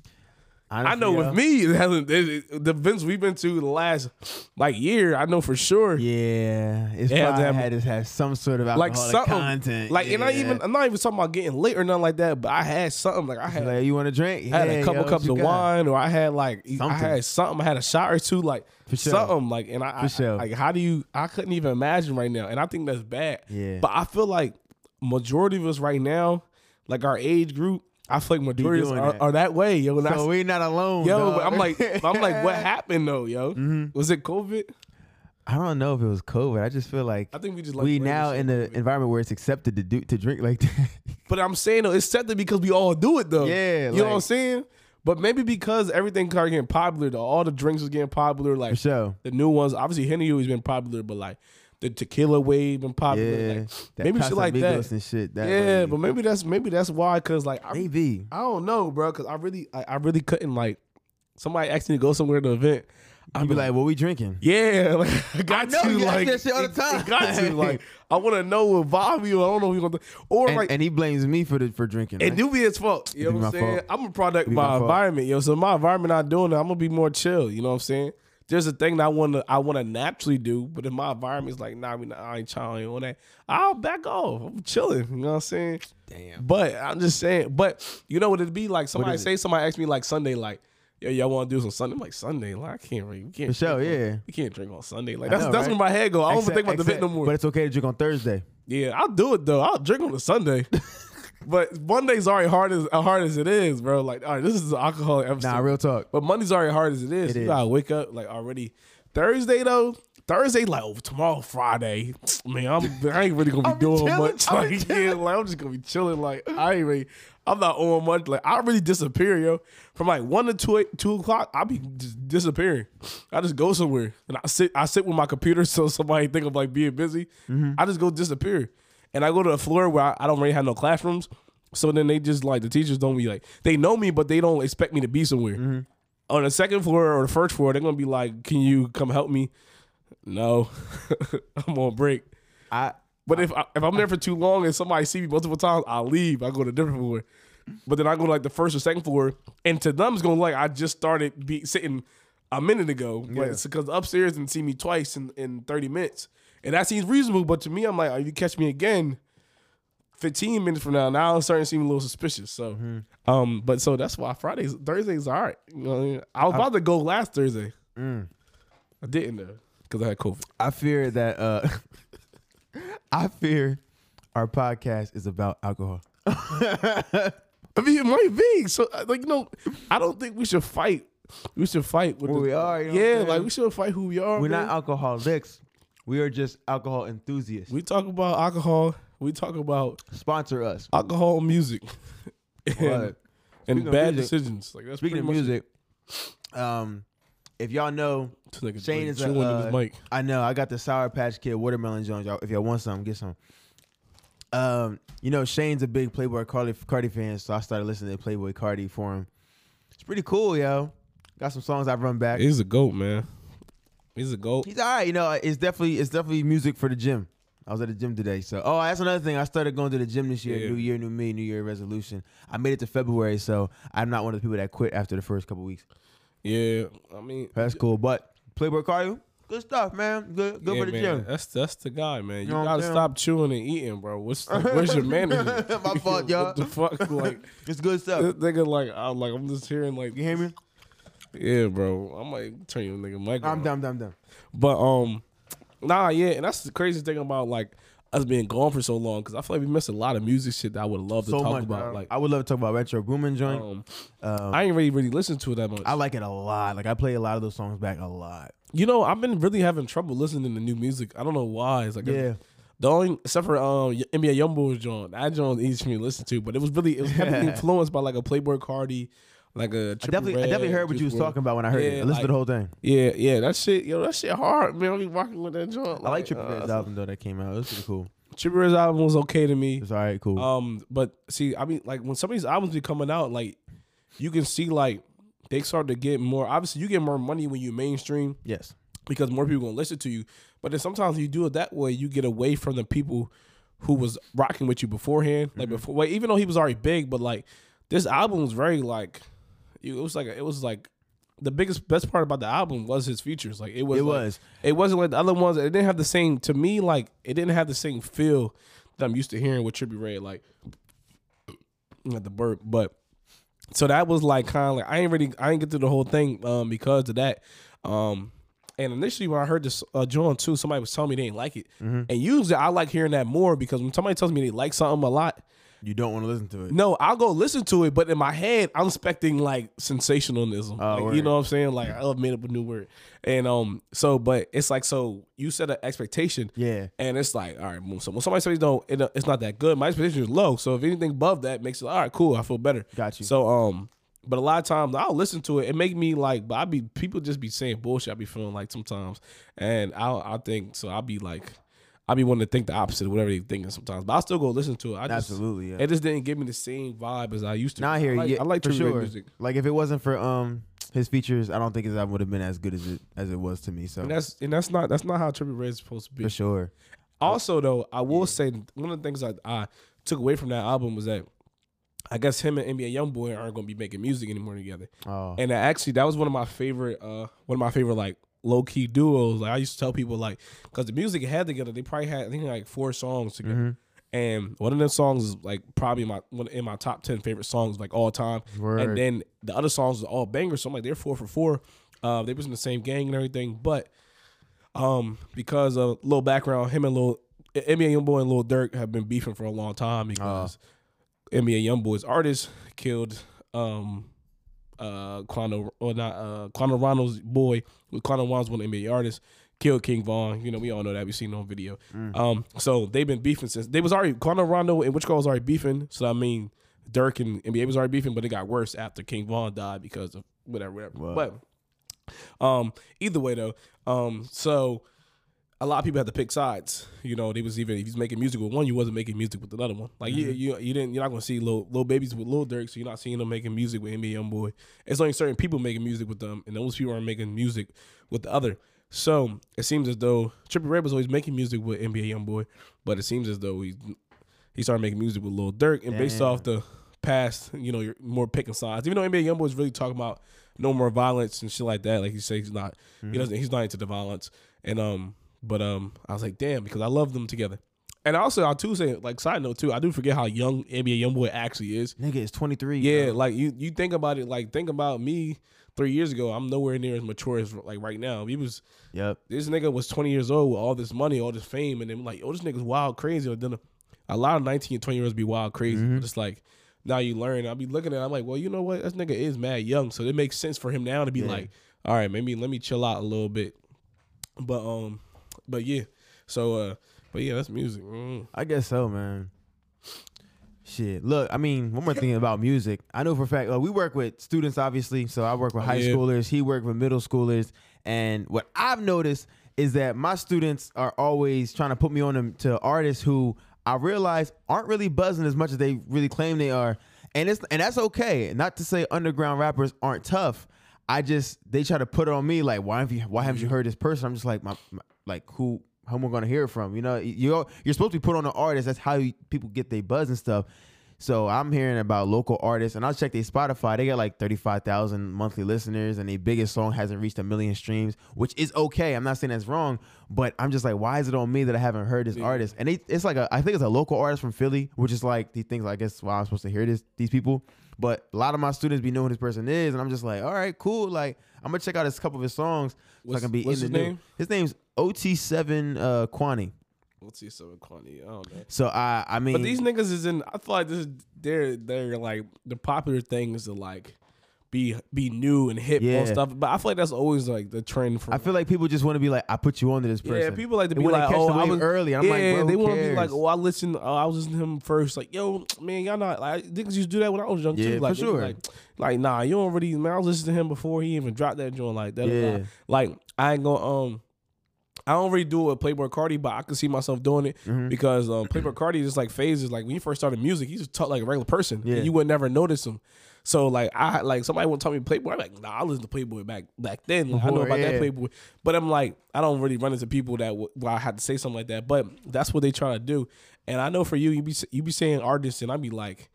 I know Honestly, with me, it hasn't. It, it- the events we've been to the last like year, I know for sure. Yeah, it's Yeah, probably had to have some sort of Like something, content. like, and I yeah. even I'm not even talking about getting lit or nothing like that. But I had something like I had like, you want to drink? I had Yeah, a couple yo, cups of got? wine, or I had like I Something. had something. I had a shot or two, like For sure. something. Like, and I, For I- sure. like, how do you? I couldn't even imagine right now, and I think that's bad. Yeah. But I feel like majority of us right now, like our age group, I feel like majority of us doing are, that. are that way, yo. And I, So we not alone. yo, dog. I'm like, I'm like, what happened though, yo? Mm-hmm. Was it COVID? I don't know if it was COVID. I just feel like I think we just like we now in the environment where it's accepted to do to drink like that. But I'm saying though, it's accepted because we all do it though. Yeah, you know what I'm saying. But maybe because everything started getting popular, though, all the drinks was getting popular. Like For sure. the new ones, obviously Henny always been popular, but like the tequila wave been popular. Yeah, like, maybe shit like that. and shit. That yeah, way. but maybe that's maybe that's why. Cause like I, maybe. I don't know, bro. Cause I really I, I really couldn't like somebody asked me to go somewhere to an event. I'd be like, "What we drinking?" Yeah, like, I got know, to you like that shit all the time. Got to like I want to know what vibe you. I don't know who you gonna or And, like and he blames me for the for drinking. It right? do be his fault. You know what I'm saying? fault. I'm a product It of my, my environment, yo. So my environment not doing it, I'm gonna be more chill. You know what I'm saying? There's a thing that I wanna I wanna naturally do, but if my environment, environment's like, nah, we not, I ain't trying on that, I'll back off. I'm chilling. You know what I'm saying? Damn. But I'm just saying, but you know what it'd be like? Somebody is it? say somebody ask me like Sunday, like, yo, y'all wanna do some Sunday? I'm like, Sunday? Like, I can't really can't For sure, drink yeah. You can't drink on Sunday. Like that's know, that's right? where my head go. I don't even think about the event no more. But it's okay to drink on Thursday. Yeah, I'll do it though. I'll drink on a Sunday. but Monday's already hard as hard as it is, bro. Like, all right, this is an alcoholic episode. Nah, real talk. But Monday's already hard as it is. It you is. gotta wake up like already. Thursday though, Thursday like oh, tomorrow Friday. Man, I'm I ain't really gonna be doing chilling. much. Be Like, yeah, like I'm just gonna be chilling. Like I ain't really. I'm not on much. Like I really disappear, yo. From like one to two two o'clock, I be just disappearing. I just go somewhere and I sit. I sit with my computer so somebody think I'm like being busy. Mm-hmm. I just go disappear, and I go to a floor where I, I don't really have no classrooms. So then they just like the teachers don't be like they know me, but they don't expect me to be somewhere. Mm-hmm. On the second floor or the first floor, they're gonna be like, "Can you come help me?" No, I'm on break. I But if I, if I'm there for too long and somebody see me multiple times, I'll leave. I go to a different floor. But then I go to like the first or second floor, and to them it's to like I just started be sitting a minute ago. But Yeah. it's because upstairs didn't see me twice in, in 30 minutes, and that seems reasonable. But to me, I'm like, if you catch me again, 15 minutes from now, now I'm starting to seem a little suspicious. So, Mm-hmm. um, but so that's why Fridays, Thursdays, all right. You know, I, mean? I was about to go last Thursday. Mm. I didn't though because I had COVID. I fear that uh I fear our podcast is about alcohol. I mean, it might be. So, uh, like, you know, I don't think we should fight. We should fight with Who the- we are, you know yeah, like we should fight who we are. We're man. not alcoholics. We are just alcohol enthusiasts. We talk about alcohol. We talk about Sponsor us. alcohol music and, and bad music- decisions. Like that's Speaking of music, um, if y'all know, nigga Shane is a, uh. I know I got the Sour Patch Kid watermelon Jones. Y'all, if y'all want some, get some. Um, you know Shane's a big Playboi Carti, Carti fan, so I started listening to Playboi Carti for him. It's pretty cool, yo. Got some songs I've run back. He's a goat, man. He's a goat. He's all right. You know, it's definitely it's definitely music for the gym. I was at the gym today, so oh, that's another thing. I started going to the gym this year. Yeah. New year, new me, new year resolution. I made it to February, so I'm not one of the people that quit after the first couple weeks. Yeah, I mean, That's cool. But Playboi Carti, good stuff, man. Good, good yeah, for the man, gym. That's that's the guy, man. You know gotta stop chewing and eating, bro. What's like, where's your management? My fault, y'all. what the fuck? Like It's good this stuff. nigga, like I'm like I'm just hearing like You hear me? Yeah, bro. I might turn your nigga mic. I'm done, done, done. But um, nah, yeah, and that's the crazy thing about like us being gone for so long because I feel like we missed a lot of music shit that I would love to So talk much, about. bro. Like, I would love to talk about retro booming joint. um, Um, I ain't really really listened to it that much. I like it a lot. Like I play a lot of those songs back a lot. you know, I've been really having trouble listening to new music. I don't know why. It's like Yeah. the only except for um NBA YoungBoy's joint. That joint is easy for me to listen to, but it was really it was heavily influenced by like a Playboi Carti, like a I definitely, I definitely heard what you was WRLD. talking about when I heard it. Yeah, I listened like- to the whole thing. Yeah, yeah, that shit, yo, that shit hard, man. I be rocking with that joint. I like Trippie uh, Redd's album though that came out. It was pretty cool. Trippie Redd's album was okay to me. It's all right, cool. Um, but see, I mean, like when some of these albums be coming out, like you can see like they start to get more. Obviously, you get more money when you mainstream yes. because more people gonna listen to you. But then sometimes you do it that way, you get away from the people who was rocking with you beforehand. Like Mm-hmm. before, well, even though he was already big, but like this album was very like it was like it was like the biggest best part about the album was his features. Like it was, It like- was. it wasn't like the other ones. It didn't have the same to me. Like it didn't have the same feel that I'm used to hearing with Trippie Redd. Like not the burp, but so that was like kind of like I ain't really I ain't get through the whole thing um because of that. Um and initially when I heard this uh John too, somebody was telling me they didn't like it. Mm-hmm. And usually I like hearing that more because when somebody tells me they like something a lot, You don't want to listen to it. no, I'll go listen to it, but in my head, I'm expecting like sensationalism. Oh, Like, you know what I'm saying? Like I made up a new word. And um, so but it's like so you set an expectation. Yeah. And it's like, all right, so when somebody says no, it, it's not that good. My expectation is low. So if anything above that makes it all right, cool. I feel better. Got you. So um, but a lot of times I'll listen to it. It make me like, but I be people just be saying bullshit. I be feeling like sometimes, and I I think so. I'll be like, I be wanting to think the opposite of whatever they thinking sometimes. But I still go listen to it. I just, Absolutely, yeah. It just didn't give me the same vibe as I used to. Now I like, yeah, I like for sure. music. Like if it wasn't for um his features, I don't think his album would have been as good as it as it was to me. So And that's and that's not that's not how Trippie Redd is supposed to be. for sure. Also, though, I will say one of the things I, I took away from that album was that I guess him and NBA YoungBoy aren't going to be making music anymore together. Oh, And actually, that was one of my favorite, uh, one of my favorite like low key duos. Like I used to tell people like, because the music had together, they probably had I think like four songs together. Mm-hmm. And one of them songs is like probably my one in my top ten favorite songs like all time. Word. And then the other songs are all bangers. So I'm like they're four for four. Uh, they was in the same gang and everything, but um, because of little background, him and little NBA YoungBoy and Lil Durk have been beefing for a long time because NBA YoungBoy's artist killed um uh Quando or not uh Quando Rondo's boy with Quando Rondo's one of the NBA artists killed King Von. You know, we all know that. We've seen it on video. Um, so they've been beefing since they was already Quando Rondo and which girl was already beefing. So I mean, Durk and NBA was already beefing, but it got worse after King Von died because of whatever, whatever. Wow. But um, either way though, um, so a lot of people had to pick sides. You know, they was even if he's making music with one, you wasn't making music with another one. Like you, you, you didn't. You're not gonna see little little babies with little Durk, so you're not seeing them making music with NBA YoungBoy. It's only certain people making music with them, and those people aren't making music with the other. So it seems as though Trippie Redd was always making music with NBA YoungBoy, but it seems as though he he started making music with Lil Durk, and based off the past, you know, you're more picking sides. Even though NBA YoungBoy is really talking about no more violence and shit like that, like he says he's not, he doesn't, he's not into the violence. And um, but um, I was like, damn, because I love them together. And also, I'll too say, like side note too, I do forget how young NBA YoungBoy actually is. Nigga is 23. Yeah, bro. like you, you think about it, like think about me three years ago. I'm nowhere near as mature as like right now. He was Yep. this nigga was 20 years old with all this money, all this fame, and then like, oh, this nigga's wild crazy. Or then a, lot of 19 and 20 year olds be wild crazy. But it's like now you learn. I'll be looking at. it, I'm like, well, you know what? This nigga is mad young, so it makes sense for him now to be Yeah. like, all right, maybe let me chill out a little bit. But um, but yeah. So uh, but yeah, that's music. Mm. I guess so, man. Shit. Look, I mean, one more thing about music. I know for a fact, uh, we work with students, obviously. So I work with high yeah. schoolers. He worked with middle schoolers. And what I've noticed is that my students are always trying to put me on them to artists who I realize aren't really buzzing as much as they really claim they are. And it's and that's okay. Not to say underground rappers aren't tough. I just they try to put it on me like why have you why haven't you heard this person? I'm just like my, my like who who am I gonna hear it from? You know, you're you're supposed to be put on an artist. That's how you, people get their buzz and stuff. So I'm hearing about local artists, and I'll check their Spotify. They got like 35,000 monthly listeners, and their biggest song hasn't reached a million streams, which is okay. I'm not saying that's wrong, but I'm just like, why is it on me that I haven't heard this artist? And they, it's like a, I think it's a local artist from Philly, which is like he thinks, I guess, why I'm supposed to hear this these people. But a lot of my students be knowing who this person is, and I'm just like, all right, cool. Like I'm gonna check out his couple of his songs so I can be in the his new- name? His name's OT7 uh, Quanny. Let's see some quantity. I don't know. So I, I mean, But these niggas is in. I feel like this is they're they're like the popular thing is to like be be new and hip Yeah. on stuff. But I feel like that's always like the trend for. I feel like people just want to be like, I put you onto this person. Yeah, people like to be like, oh, I was early. I'm yeah, like, bro, they want to be like, oh, I listened. Oh, I was listening to him first. Like, yo, man, y'all not like niggas used to do that when I was young Yeah, too. for Like, be sure. Like, like, nah, you don't really. Man, I was listening to him before he even dropped that joint. Like that. Yeah. Like I ain't gonna um. I don't really do it with Playboi Carti, but I can see myself doing it Mm-hmm. because um, Playboi Carti is like phases. Like when you first started music, he just talked like a regular person, Yeah. and you would never notice him. So like I like somebody would tell me Playboi, I'm like, nah, I listened to Playboi back back then. Like, I know about yeah. that Playboi, but I'm like, I don't really run into people that w- where I had to say something like that. But that's what they try to do, and I know for you, you be you be saying artists, and I be like.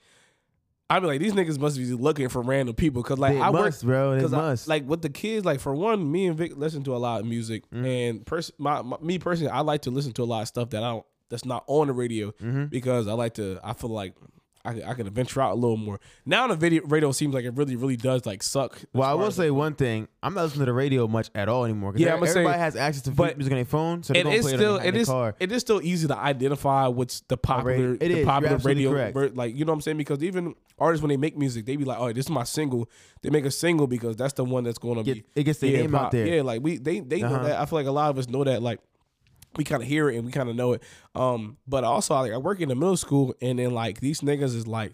I be like these niggas must be looking for random people because like They I work must, bro. They 'Cause I- must. like with the kids, like for one, me and Vic listen to a lot of music, Mm-hmm. and pers- my, my me personally, I like to listen to a lot of stuff that I don't that's not on the radio Mm-hmm. because I like to. I feel like I, I can venture out a little more. Now the video radio seems like it really really does like suck. well, I will say one thing. I'm not listening to the radio much at all anymore. Yeah, e- I'ma say- everybody has access to but music on their phone, so they're it play still it in, the car. it is still easy to identify what's the popular It is. the popular radio correct. like you know what I'm saying because even artists when they make music they be like oh this is my single they make a single because that's the one that's going to Get- be it gets their name out there. yeah like we they they know Uh-huh. that I feel like a lot of us know that like we kind of hear it and we kind of know it um but also like I work in the middle school and then like these niggas is like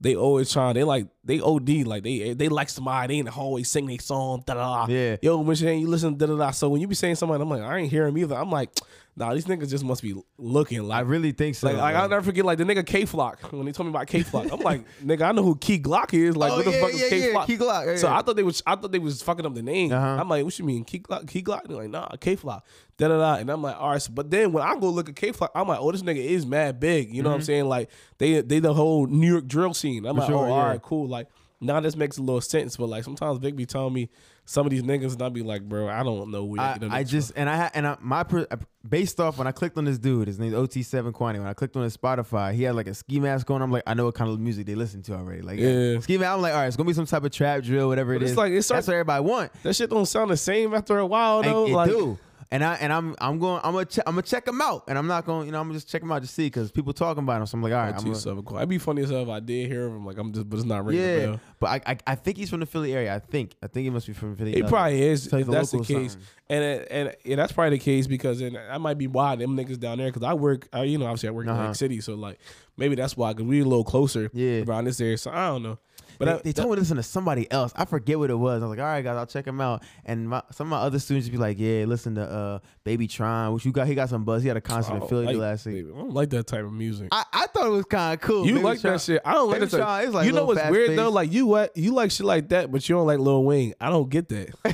they always trying. They like they OD like they they like somebody. They in the hallway sing their song. Da da da. Yeah. Yo, Michigan, you listen. Da da da. So when you be saying something, I'm like, I ain't hearing either. I'm like, nah, these niggas just must be looking Like, I really think so. Like, like. I'll never forget like the nigga Kay Flock when they told me about Kay Flock. I'm like, nigga, I know who Key Glock is. Like, Oh, what the yeah, fuck is yeah, K yeah, Flock? Key Glock, yeah, So yeah. I thought they was I thought they was fucking up the name. Uh-huh. I'm like, what you mean Key Glock? Key Glock? They're like, nah, Kay Flock. Da da da. And I'm like, all right. So, but then when I go look at Kay Flock, I'm like, oh, this nigga is mad big. You know what I'm saying? Like they they the whole New York drill scene. I'm like, Mm-hmm. sure, oh, yeah. all right, cool. Like now this makes a little sense. But like sometimes Vic be telling me some of these niggas, and I'd be like, bro, I don't know where. I, I just and I ha- and I, my per, based off when I clicked on this dude, his name's OT7 Quantity. When I clicked on his Spotify, he had like a ski mask on. I'm like, I know what kind of music they listen to already. Like, Yeah. ski mask. I'm like, all right, it's gonna be some type of trap drill, whatever it it's is. like- it's that's like- what everybody want. That shit don't sound the same after a while And though. it like, do. And I and I'm I'm going I'm gonna check I'm gonna check him out and I'm not going you know I'm gonna just check him out to see because people talking about him so I'm like all right I'm gonna, cool. I'd be funny as hell if I did hear of him. Like I'm just, but it's not ringing the yeah bell. but I, I I think he's from the Philly area I think I think he must be from Philly uh, probably is. so he's If that's the case, something. and and yeah, that's probably the case because and I might be why them niggas down there because I work. I, you know, obviously I work in Uh-huh. Lake City, so like maybe that's why because we a little closer. Yeah. around this area. So I don't know. But they, I, they told me to listen to somebody else. I forget what it was. I was like, all right, guys, I'll check him out. And my, some of my other students would be like, yeah, listen to uh, BabyTron, which you got. He got some buzz. He had a concert in Philly like, last week. I don't like that type of music. I, I thought it was kind of cool. you Baby like Tron- that shit? I don't like Baby that. Tron is like you know what's weird though? Like you what you like shit like that, but you don't like Lil Wayne. I don't get that.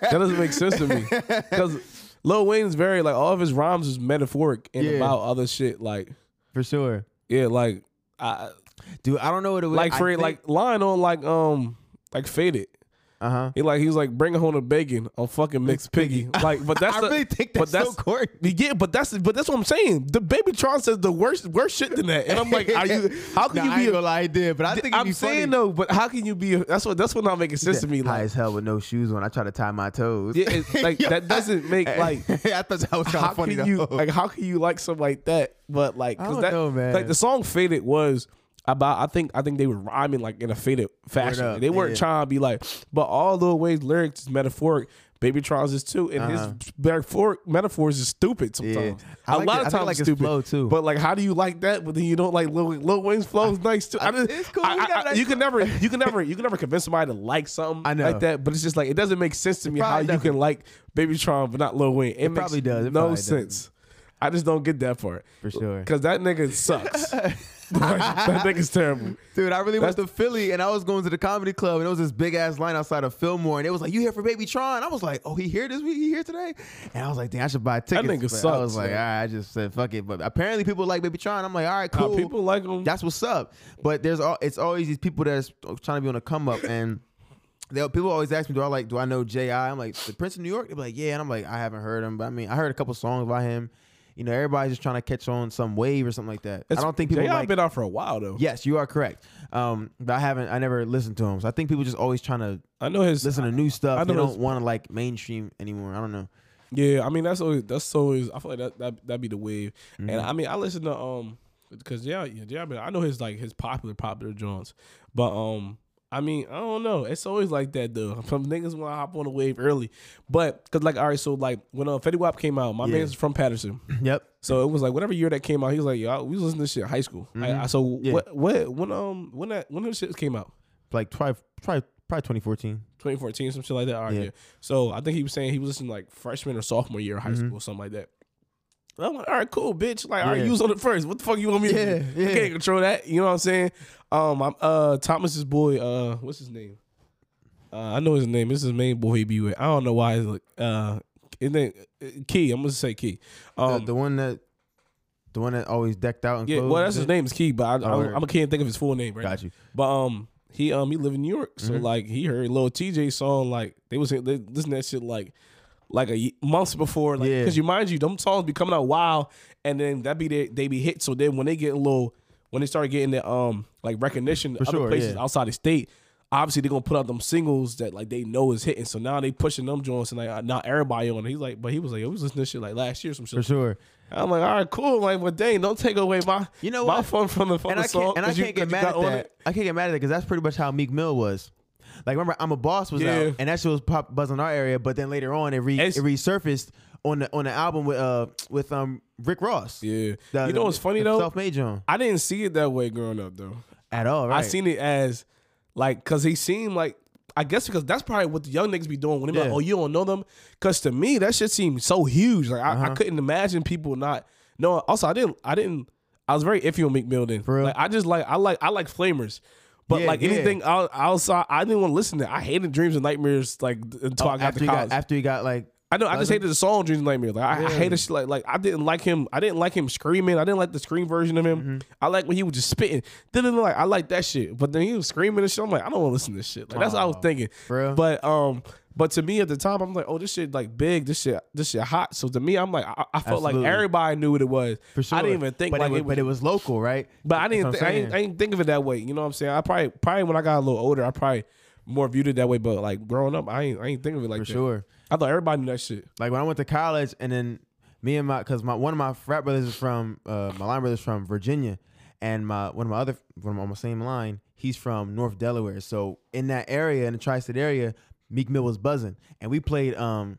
that doesn't make sense to me because Lil Wayne's very like all of his rhymes is metaphoric and Yeah. about other shit. Like for sure, yeah, like I dude. I don't know what it was. like for like line on like um like faded. uh huh. He like he was like bring a home the bacon on fucking mixed piggy. Like, but that's I the- really think but that's so corny. Yeah, but that's but that's what I'm saying. The BabyTron says the worst worst shit than that, and I'm like, are you? How can Nah, you I be? ain't A, lie, I did, but I think I'm be saying funny. though, but how can you be? A, that's what that's what not making sense to me. high Like, as hell with no shoes on. I try to tie my toes. yeah, it's like that doesn't make like. I thought that was kind How of funny can you though. like? How can you like something like that? But like, I cause don't that know, man. like the song "Faded" was about. I think I think they were rhyming like in a faded fashion. up, They weren't yeah. trying to be like, but all the Wayne's lyrics is metaphoric. BabyTron's is too, and Uh-huh. his metaphoric metaphors is stupid sometimes. I A like lot it- of times like stupid. flow, too. But like, how do you like that? But then you don't like Lil, Lil Wayne's flow is nice too. I just, It's cool. I- I- nice you can never, you can never, you can never convince somebody to like something I know. like that. But it's just like it doesn't make sense to me how you doesn't. can like BabyTron but not Lil Wayne. It, makes probably does. It no probably doesn't. sense. I just don't get that part For sure. because that nigga sucks. That nigga's terrible. Dude, I really went That's- to Philly and I was going to the comedy club and it was this big ass line outside of Fillmore and it was like, "You here for BabyTron?" I was like, "Oh, he here this week? He here today?" And I was like, "Damn, I should buy tickets." nigga But I sucks, was like, man. "All right," I just said, "Fuck it." But apparently, people like BabyTron. I'm like, "All right, Nah, cool." people like him. That's what's up. But there's all it's always these people that's trying to be on a come up and. They, people always ask me, "Do I like? Do I know Ji?" I'm like, "The Prince of New York." They're like, "Yeah," and I'm like, "I haven't heard him, but I mean, I heard a couple songs by him. You know, everybody's just trying to catch on some wave or something like that. I don't think people like. been out for a while though. Yes, you are correct. Um, but I haven't. I never listened to him, so I think people just always trying to I know his. listen to new stuff. I They don't want to like mainstream anymore. I don't know. Yeah, I mean that's always that's always. I feel like that that that'd be the wave. Mm-hmm. And I mean I listen to um because yeah yeah yeah I, mean, I know his like his popular popular joints, but um I mean I don't know. It's always like that though. Some niggas want to hop on the wave early, but because like all right, so like when uh, Fetty Wap came out, my Yeah. man's from Paterson. Yep. So it was like whatever year that came out, he was like, "Yo, we was listening to shit in high school." I, I, so Mm-hmm. Yeah. what what when um when that when those shit came out? Like try try probably 2014. 2014, some shit like that. All right, Yeah. yeah. So I think he was saying he was listening like freshman or sophomore year of high school, something like that. I'm like, all right, cool, bitch. Like, all right. You was on it first. What the fuck you want me to Yeah, do? yeah. I can't control that. You know what I'm saying? Um, I'm uh Thomas's boy. Uh, what's his name? Uh, I know his name. This is his main boy he be with. I don't know why. He's like, uh, his name uh, Key. I'm gonna say Key. The, Um, the one that the one that always decked out and yeah. clothes Well, that's his name is Key, but I, I, word. I can't think of his full name right. Got now. you. But um, he um he live in New York, so Mm-hmm. like he heard Lil Tjay song like they was they listening to that shit like like a months before, like Yeah. because you mind you, them songs be coming out wild, and then that be they they be hit. So then when they get a little when they start getting the um like recognition For other sure, places yeah. outside the state. Obviously, they're gonna put out them singles that like they know is hitting. So now they pushing them joints and like not everybody on. it. He's like, but he was like, I was listening to this shit like last year, some shit. For sure. I'm like, all right, cool. Like, but dang, don't take away my You know my what? fun from the from and the I song. can't and I you- can't get mad at that. it. I can't get mad at that because that's pretty much how Meek Mill was. Like remember, I'm a boss was Yeah. out, and that shit was pop buzzing our area. But then later on, it, re, It's- it resurfaced on the on the album with uh with um Rick Ross. Yeah, The- you know what's funny the though? Self-made John I didn't see it that way growing up though. at all. Right? I seen it as like because he seemed like I guess because that's probably what the young niggas be doing when they be like, oh, you don't know them. Because to me, that shit seemed so huge. Like I, Uh-huh. I couldn't imagine people not knowing. Also, I didn't. I didn't. I was very iffy on Meek Mill then. For real? Like I just like I like I like Flamers. But Yeah, like yeah. anything out, outside, I didn't want to listen to. it. I hated Dreams and Nightmares like until Oh, I got after to college. got after he got like I know. I just hated the song "Dreams and Nightmares." Like I, I hated shit. Like like I didn't like him. I didn't like him screaming. I didn't like the scream version of him. Mm-hmm. I like when he was just spitting. Then like I like that shit. But then he was screaming and shit. I'm like I don't want to listen to this shit. Like that's what I was thinking. Real? But um. But to me at the time, I'm like, oh, this shit like big, this shit, this shit hot. So to me, I'm like, I, I felt Absolutely. like everybody knew what it was. for sure. I didn't even think but like it was, it was, but it was local, right? but I didn't, thi- I'm didn't, I didn't think of it that way. You know what I'm saying? I probably, probably when I got a little older, I probably more viewed it that way. But like growing up, I ain't I ain't think of it like that. for that. sure. I thought everybody knew that shit. Like when I went to college, and then me and my, cause my one of my frat brothers is from, uh, my line brothers from Virginia, and my one of my other, one of my on same line, he's from North Delaware. So in that area, in the tri-state area, Meek Mill was buzzing, and we played um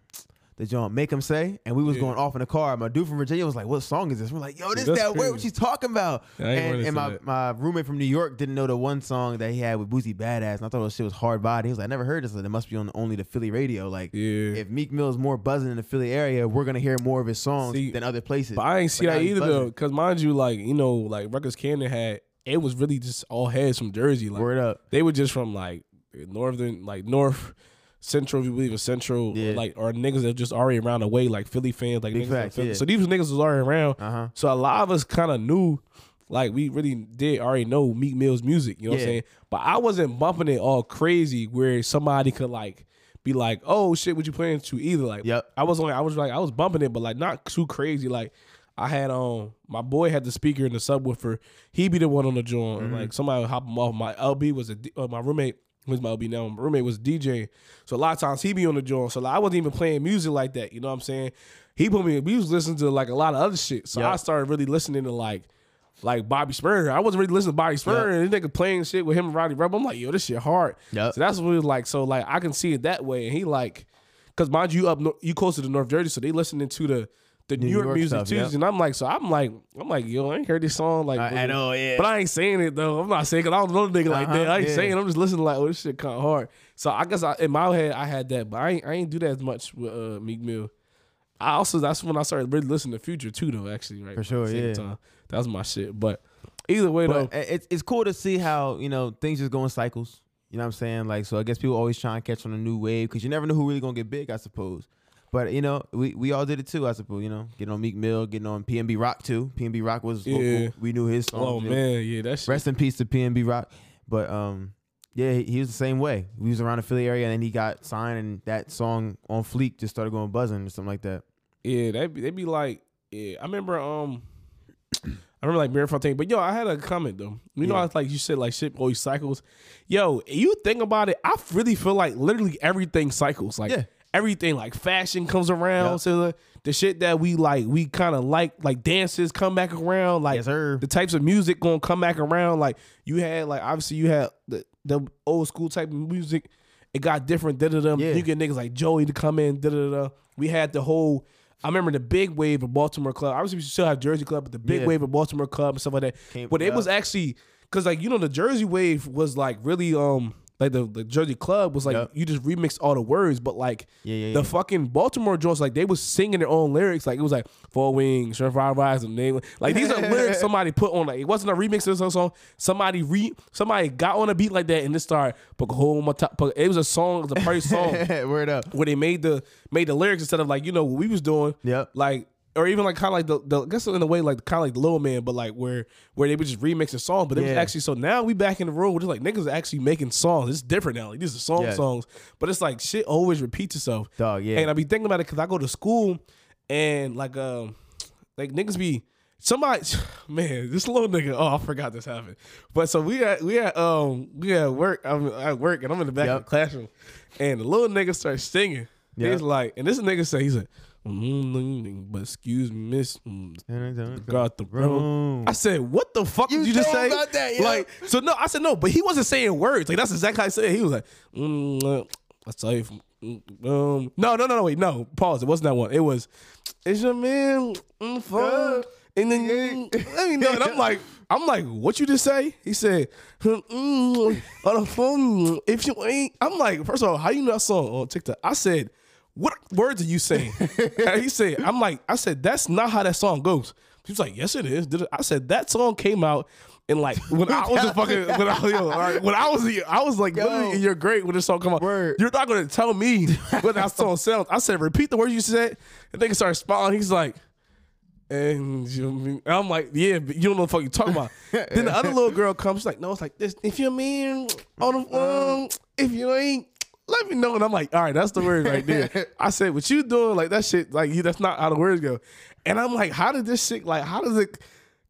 the joint Make 'Em Say, and we was Yeah. going off in the car. My dude from Virginia was like, "What song is this?" We're like, "Yo, this That's that word. What crazy. she's talking about?" Yeah, and and my, that. my roommate from New York didn't know the one song that he had with Boosie Badazz, and I thought that shit was hard body. He was like, "I never heard this. It must be on only the Philly radio." Like, Yeah. if Meek Mill is more buzzing in the Philly area, we're gonna hear more of his songs See, than other places. But I ain't see But that either buzzing. though, because mind you, like you know, like Rutgers Camden had it was really just all heads from Jersey. Like Word up. they were just from like northern, like north. Central, if you believe in Central, Yeah. like or niggas that just already around the way, like Philly fans, like Big niggas facts, Philly. yeah. So these niggas was already around. Uh huh. So a lot of us kind of knew, like we really did already know Meek Mill's music. You know what I'm saying? But I wasn't bumping it all crazy where somebody could like be like, "Oh shit, what you playing to?" Either like, Yep. I was only, I was like, I was bumping it, but like not too crazy. Like I had um, my boy had the speaker in the subwoofer. He be the one on the joint. Mm-hmm. Like somebody would hop him off. My LB was a uh, my roommate. Who's my LB now? My roommate was DJ. So a lot of times he be on the joint. So like, I wasn't even playing music like that. You know what I'm saying? He put me. We was listening to like a lot of other shit. So Yep. I started really listening to like. Like Bobby Shmurda, I wasn't really listening to Bobby Shmurda, and this nigga playing shit with him and Rowdy Rebel. I'm like, yo, this shit hard. Yep. So that's what it was like. So like, I can see it that way, and he like, cause mind you, up you closer to North Jersey, so they listening to the the New, New York, York music stuff, too. yep. And I'm like, so I'm like, I'm like, yo, I ain't heard this song like, I really. know, yeah. But I ain't saying it though. I'm not saying cause I don't know the nigga like Uh-huh, that. I ain't yeah. saying. I'm just listening like, oh, this shit kind of hard. So I guess I, in my head I had that, but I ain't, I ain't do that as much with uh, Meek Mill. I also that's when I started really listening to Future too, though. Actually, right For sure, yeah. time. That was my shit. But either way, though, it's it's cool to see how you know things just go in cycles. You know what I'm saying? Like, so I guess people always try and catch on a new wave because you never know who really gonna get big. I suppose. But you know, we, we all did it too. I suppose. You know, getting on Meek Mill, getting on PNB Rock too. PNB Rock was. Yeah. We knew his song. oh man, yeah, that's. Rest in peace to PNB Rock. But um, yeah, he, he was the same way. We was around the Philly area, and then he got signed, and that song on Fleek just started going buzzing or something like that. Yeah, they be, they be like, yeah. I remember, um, I remember like Mary Fontaine, but yo, I had a comment though. You know, Yeah. how it's like you said, like shit always cycles. Yo, you think about it, I really feel like literally everything cycles. Like Yeah. Everything, like fashion comes around. Yeah. So the, the shit that we like, we kind of like, like dances come back around. Like Yes, the types of music gonna come back around. Like you had, like obviously you had the the old school type of music. It got different. Da da da. You get niggas like Joey to come in. Da da da. We had the whole. I remember the big wave of Baltimore club. Obviously, we still have Jersey club, but the big Yeah. wave of Baltimore club and stuff like that. Came- but it yeah. was actually because like you know the Jersey wave was like really um like the, the Jersey club was like Yep. you just remixed all the words, but like Yeah, yeah, the yeah. fucking Baltimore joints like they was singing their own lyrics. Like it was like Four Wings, Surf Five Rise, and they like these are lyrics somebody put on. Like it wasn't a remix of this song. Somebody re somebody got on a beat like that and just started. Put home on top. It was a song. It was a first song Word up. where they made the made the lyrics instead of like you know what we was doing. Yep. Like or even like kind of like the, the I guess in a way like kind of like the Little Man, but like where where they would just remix the song. But it was Yeah. actually so now we back in the room. We're just like niggas are actually making songs. It's different now. Like these are song Yeah. songs, but it's like shit always repeats itself. Dog, yeah. And I be thinking about it because I go to school and like um like niggas be. Somebody, man, this little nigga. Oh, I forgot this happened. But so we at we at um we at work. I'm at work and I'm in the back of Yep. the classroom, and the little nigga starts singing. Yep. He's like, and this nigga say he's like, but excuse me, miss, mm, got the room. Room. I said, what the fuck You did you just say? about that, yeah. Like, so no, I said no, but he wasn't saying words. Like that's exactly how I said. it. He was like, mm, uh, I tell you, mm, um, no, no, no, no, wait, no, pause. It wasn't that one. It was, it's your man, mm, fuck. And then let me know. And I'm like, I'm like, what you just say? He said, mm, on the phone. If you ain't, I'm like, first of all, how you know that song on TikTok? I said, what words are you saying? and he said, I'm like, I said, that's not how that song goes. He was like, yes, it is. I said that song came out in like when I was a fucking when I, yo, right, when I was I was like Yo. literally in your grade when this song come out. Word. You're not gonna tell me what that song sounds. I said, repeat the words you said. And nigga started smiling. He's like, and you- I'm like, yeah, but you don't know what the fuck you talking about. then the other little girl comes, she's like, no, it's like this. If you mean on the phone, if you ain't, let me know. And I'm like, all right, that's the word right there. I said, what you doing? Like that shit, like you, that's not how the words go. And I'm like, how did this shit, like, how does it?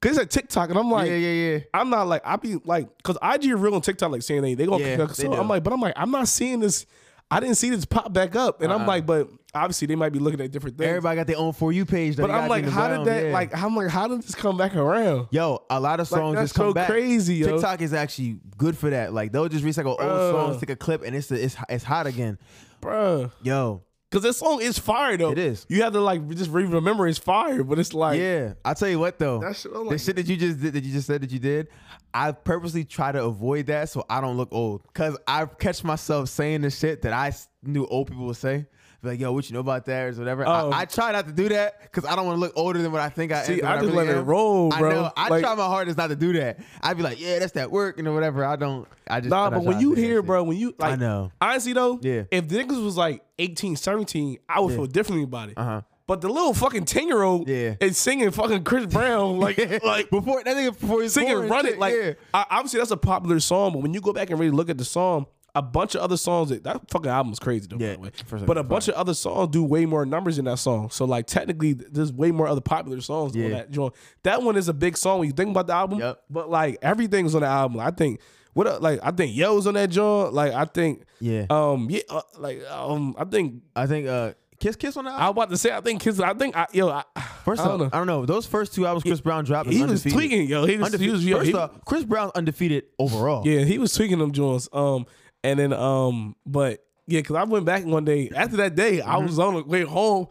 Cause it's a TikTok, and I'm like, yeah, yeah, yeah. I'm not like I be like, cause IG real on TikTok like saying they they gonna. Yeah, so they do. I'm like, but I'm like, I'm not seeing this. I didn't see this pop back up, and I'm Uh-uh. like, but obviously they might be looking at different things. Everybody got their own for you page. But I'm like, be in the how did that? yeah. Like, I'm like, how did this come back around? Yo, a lot of songs that's just come so back. crazy, yo. TikTok is actually good for that. Like they'll just recycle old songs, take a clip, and it's it's it's hot again. Bruh. Yo, Cause this song is fire though. It is. You have to like just remember it's fire, but it's like yeah. I tell you what though, That shit- I'm the shit that you just did, that you just said that you did, I purposely try to avoid that so I don't look old. Cause I catch myself saying the shit that I knew old people would say. Be Like yo, what you know about that or whatever. Oh. I, I try not to do that because I don't want to look older than what I think I See, am. than I just really let it am. roll, I bro. know. I Like- try my hardest not to do that. I'd be like, yeah, that's that work and whatever. I don't. I just Nah, I but when you hear, bro, when you like, I know. Honestly though, Yeah. If the niggas was like 18, 17, I would feel differently about it. Uh-huh. But the little fucking ten year old Yeah. is singing fucking Chris Brown like like before that nigga before he's singing Run It. Like yeah. I, obviously that's a popular song, but when you go back and really look at the song, a bunch of other songs that, that fucking album is crazy though. Yeah, by the way. but a bunch of other songs do way more numbers in that song. So like technically, there's way more other popular songs Yeah. on that joint. That one is a big song when you think about the album. Yep. But like everything's on the album. I think what uh, like I think Yo's on that joint. Like I think Yeah. um yeah uh, like um I think I think uh Kiss Kiss on that. I was about to say I think kids I think I yo I, First I don't off, know. I don't know. Those first two albums Chris Brown dropped, he was tweaking yo he was, he was yo, First he- off, Chris Brown undefeated overall. Yeah, he was tweaking them joints. Um, and then um, but yeah, because I went back one day after that day, I Mm-hmm. was on the way home.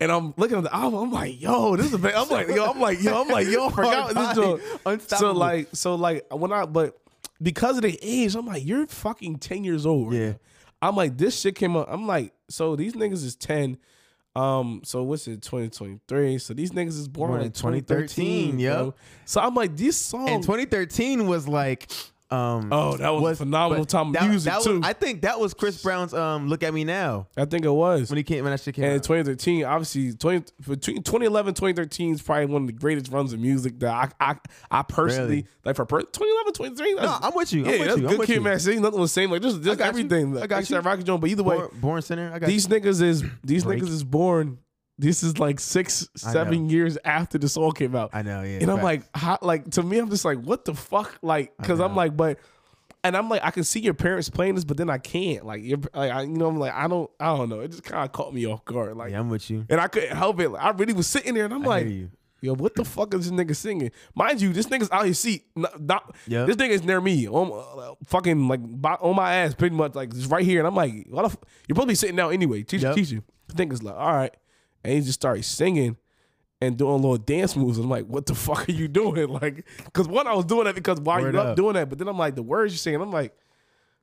And I'm looking at the album. I'm like, yo, this is. Bad. I'm like, yo, I'm like, yo, I'm like, yo, I forgot this joint. So like, so like, when I, but because of the age, I'm like, you're fucking ten years old. Right Yeah. now. I'm like, this shit came up. I'm like, so these niggas is ten. Um, so what's it, 2023? So these niggas is born, Born in in 2013. 2013, yo. yep. So I'm like, these songs. And 2013 was like, um, oh, that was, a phenomenal time of that- music that was- too. I think that was Chris Brown's um, "Look at Me Now" I think it was. when he came when that shit came And out. 2013, obviously, 20, between 2011 2013 is probably one of the greatest runs of music that I I, I personally Really? like for per, 2011 2013. No, I'm with you. I'm yeah, with that's you. I'm good Kid, you. man. See, nothing was the same. like just, just got you. everything. I got you. Rocky Jones, but either way, Born, Born Sinner. I got these niggas is these Break. niggas is born. This is like six, seven years after the song came out. I know, yeah, And I'm like, how, like to me, I'm just like, what the fuck, like, because I'm like, but. And I'm like, I can see your parents playing this, but then I can't. Like, you're, like, I, you know, I'm like, I don't, I don't know. It just kind of caught me off guard. Like, Yeah, I'm with you. and I couldn't help it. Like, I really was sitting there, and I'm I like, "Yo, what the fuck is this nigga singing?" Mind you, this nigga's out his seat. Not, not- Yep. This nigga's near me, on uh, fucking like by, on my ass, pretty much like just right here. And I'm like, "What? The f-? You're probably sitting down anyway." Teacher, Yep. teacher. The nigga's like, "All right," and he just started singing. And doing little dance moves. I'm like, what the fuck are you doing? Like, because one, I was doing that because why Word you up up. doing that? But then I'm like, the words you're saying, I'm like,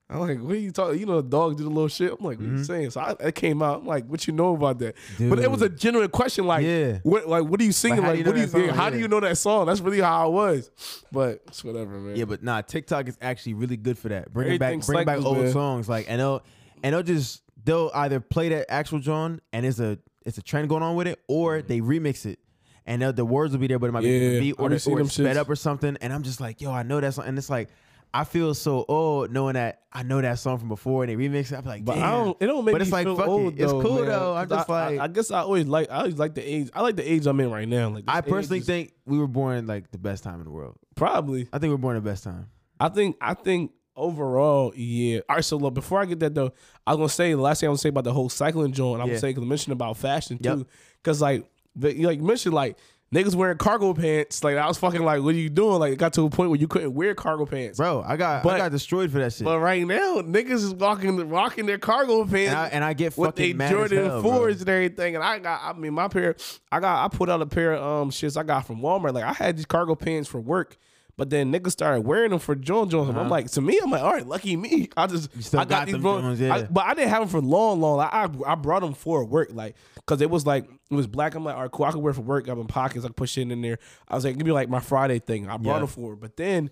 I'm like, what are you talking? You know, the dog did a little shit. I'm like, what Mm-hmm. you saying? So I, it came out. I'm like, what you know about that? But it was a genuine question. Like, Yeah. what, like, what are you singing? Like, Like, do you what do you think? How do you know that song? That's really how I was. But it's whatever, man. Yeah, but nah, TikTok is actually really good for that. Bringing Everything back, bringing back old man. songs, like and they'll and they'll just they'll either play that actual John and it's a it's a trend going on with it, or they remix it. And the words will be there, but it might be a Mm-hmm. Beat or, be the, or it's sped shits. up or something. And I'm just like, yo, I know that song. And it's like, I feel so old knowing that I know that song from before and they remix it. I'm like, But damn. I don't. It don't make But me it's like, feel fuck it. old. It's though, cool, man. though. I'm just I, like- I, I guess I always like. I always like the age. I like the age I'm in right now. Like I personally is- think we were born like the best time in the world. probably. I think we we're born the best time. I think I think overall, yeah. All right, so look, before I get that though, I was gonna say the last thing I was gonna say about the whole cycling joint. I'm Yeah. gonna say because I mentioned about fashion too, because like the, you like mentioned like niggas wearing cargo pants. Like I was fucking like, what are you doing? Like it got to a point where you couldn't wear cargo pants. Bro, I got But- I got destroyed for that shit. But right now, niggas is walking rocking their cargo pants. and I and I get with they fucking mad Jordan hell, bro. fours and everything, and I got, I mean, my pair, I got, I put out a pair of um shits I got from Walmart. Like I had these cargo pants for work, but then niggas started wearing them for John Jones. And I'm like, to me, I'm like, all right, lucky me. I just, Uh-huh. I got, got these, bro- Jones, yeah. I- but I didn't have them for long, long. Like, I, I brought them for work, like, cause it was like it was black. I'm like, all right, cool. I can wear it for work. I have in pockets. I can push it in there. I was like, give me like my Friday thing. I brought Yeah. them for, it. but then.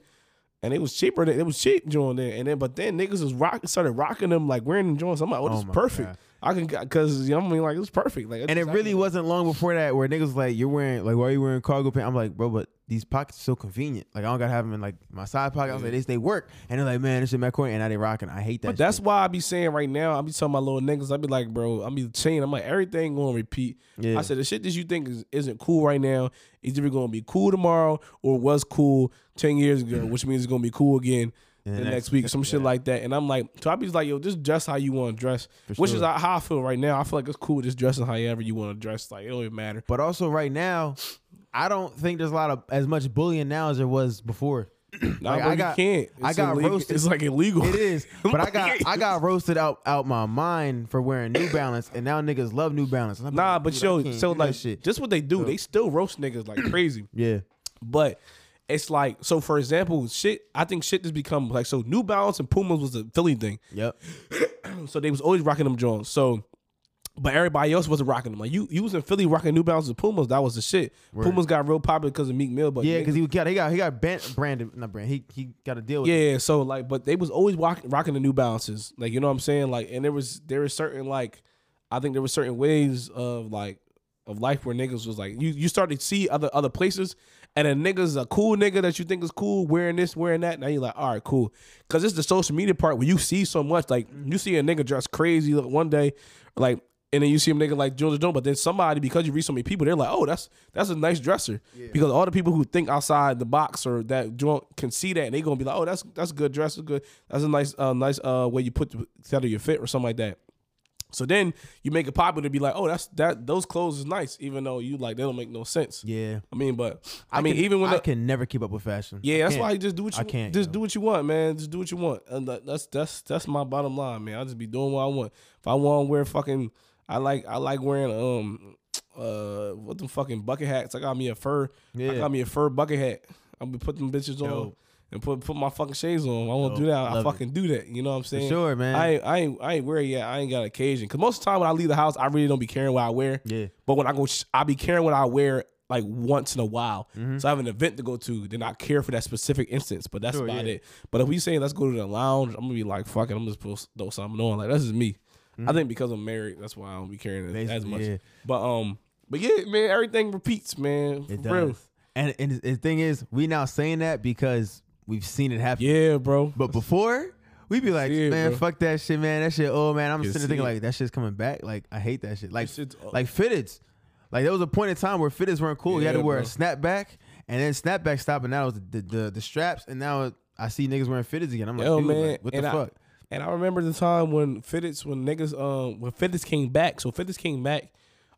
And it was cheaper. Than, it was cheap joint there, and then but then niggas was rock started rocking them like wearing them joints. I'm like, oh, this Oh is perfect. God. I can because you know what I mean like it was perfect. Like And it really wasn't long before that where niggas was like, you're wearing like why are you wearing cargo pants? I'm like, bro, but these pockets are so convenient. Like I don't gotta have them in like my side pocket. I was like, they, they work, and they're like, man, this shit my corny, and now they rocking. I hate that. But that's why I be saying right now, I be telling my little niggas, I be like, bro, I be saying, I'm like, everything gonna repeat. Yeah. I said the shit that you think is, isn't cool right now is either gonna be cool tomorrow or was cool ten years ago, which means it's gonna be cool again the the next, next- week, some shit yeah. like that. And I'm like, so I be like, yo, just dress how you want to dress, which is how I feel right now. I feel like it's cool just dressing however you want to dress. Like it don't even matter. But also right now, I don't think there's a lot of as much bullying now as there was before. Nah, Like, I got- can't. I got illegal. roasted. It's like illegal. It is, but I got I got roasted out out my mind for wearing New Balance, and now niggas love New Balance. Nah, like, but yo, so like, shit. just what they do, they still roast niggas like crazy. yeah, But it's like, so for example, shit, I think shit just become like, so New Balance and Pumas was a Philly thing. yep, So they was always rocking them Jones. So, but everybody else wasn't rocking them. Like you, you was in Philly rocking New Balance and Pumas. That was the shit. Pumas got real popular because of Meek Mill. But yeah, because he got he got he got banned, branded not brand. He he got to deal with. it. Yeah, so like, but they was always rock, rocking the New Balances, like you know what I'm saying, like, and there was there was certain like, I think there was certain ways of like of life where niggas was like you you started to see other other places, and a nigga's a cool nigga that you think is cool wearing this wearing that. Now you're like, all right, cool, because it's the social media part where you see so much. Like you see a nigga dress crazy like, one day, like. And then you see a nigga like Jones Jones, but then somebody because you read so many people, they're like, "Oh, that's that's a nice dresser." Because all the people who think outside the box or that joint can see that, and they gonna be like, "Oh, that's that's a good dress, that's good. That's a nice uh nice uh way you put together your fit or something like that." So then you make it popular to be like, "Oh, that's that those clothes is nice," even though you like they don't make no sense. yeah. I mean, but I, mean, can- even when I the, can never keep up with fashion. yeah, I that's why you just do what you I can't, just do what you want, man. Just do what you want, and that's that's that's my bottom line, man. I just be doing what I want. If I want to wear fucking, I like I like wearing um uh what the fucking bucket hats. I got me a fur. Yeah. I got me a fur bucket hat. I'll be putting bitches on. Dope. And put put my fucking shades on. I won't Dope. do that. I Love it. fucking do that. You know what I'm saying? sure, man. I ain't, I ain't I ain't wear it yet. I ain't got occasion. Cause most of the time when I leave the house, I really don't be caring what I wear. Yeah. But when I go, I be caring what I wear like once in a while. Mm-hmm. So I have an event to go to, then I care for that specific instance. But that's Sure, about yeah. it. But if we say let's go to the lounge, I'm gonna be like, fuck it, I'm just supposed to throw something on. Like that's just me. I think because I'm married, that's why I don't be caring it as Mm-hmm. Much. yeah. But um, but yeah, man, everything repeats, man. It For real. does. And and the thing is, we now saying that because we've seen it happen. Yeah, bro. But before, we'd be like, it, man, bro. fuck that shit, man. That shit, oh man. I'm You sitting there thinking it. like that shit's coming back. Like I hate that shit. Like like fitteds. Like there was a point in time where fitteds weren't cool. you had to Yeah, wear a snapback, and then snapback stopped, and now it was the the, the straps, and now I see niggas wearing fitteds again. I'm like, Yo, dude, man, like, what the I, fuck? And I remember the time when Fitteds, when niggas, um, when Fitteds came back. So Fitteds came back,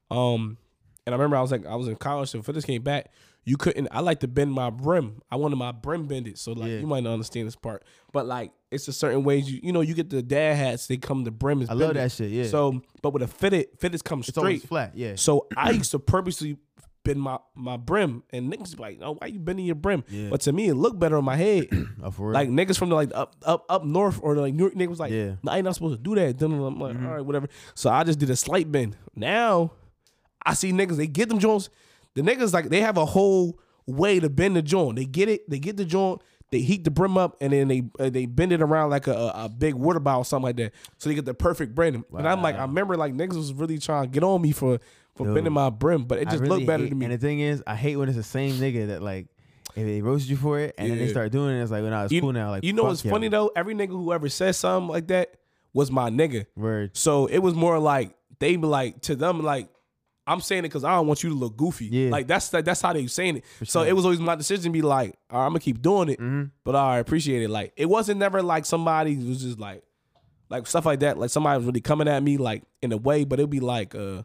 um, and I remember I was like, I was in college, so Fitteds came back. You couldn't. I like to bend my brim. I wanted my brim bended. So like, Yeah. you might not understand this part, but like, it's a certain ways you, you know, you get the dad hats. They come the brim is. I love that shit, yeah. So, but with a fitted, Fitteds come It's straight. flat. Yeah. So I used to purposely bend my my brim, and niggas be like, "Oh, why you bending your brim?" Yeah. But to me, it looked better on my head. Oh, like niggas from the like up up up north or like New York niggas was like, Yeah. Mm-hmm. I ain't not supposed to do that." Then I'm like, "All right, whatever." So I just did a slight bend. Now I see niggas they get them joints. The niggas like they have a whole way to bend the joint. They get it. They get the joint. They heat the brim up and then they uh, they bend it around like a, a, a big water bottle or something like that. So they get the perfect bend. And I'm like, I remember like niggas was really trying to get on me for for Dude. bending my brim, but it just really looked better hate- to me. And the thing is, I hate when it's the same nigga that like if they roast you for it and then they start doing it, it's like, well, nah, it's you, cool now. Like, you know what's funny though? Every nigga who ever said something like that was my nigga. Word. So it was more like they be like to them like I'm saying it because I don't want you to look goofy. Yeah. Like that's that, that's how they saying it. So sure. it was always my decision to be like, all right, I'm gonna keep doing it, Mm-hmm. but all right, I appreciate it. Like it wasn't never like somebody was just like like stuff like that. Like somebody was really coming at me like in a way, but it'd be like uh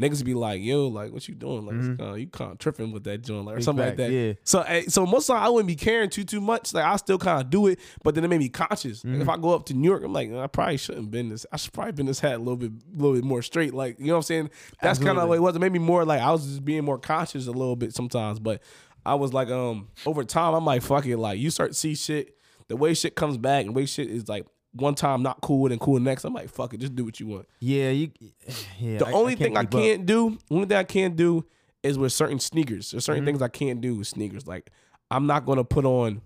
niggas be like, yo, like what you doing? Like uh, you kind of tripping with that joint, like or something like that. yeah. So eh, so most of the time I wouldn't be caring too too much. Like I still kind of do it, but then it made me conscious. Like, if I go up to New York, I'm like, I probably shouldn't been this. I should probably been this hat a little bit a little bit more straight. Like you know what I'm saying? That's kind of what it was. It made me more like I was just being more conscious a little bit sometimes. But I was like, um, over time, I'm like, fuck it. Like you start to see shit, the way shit comes back, and the way shit is like one time not cool and cool next. I'm like, fuck it, just do what you want. Yeah, you. Yeah. The I- only can't thing I can't do, only thing I can't do is with certain sneakers. There's Mm-hmm. certain things I can't do with sneakers. Like I'm not gonna put on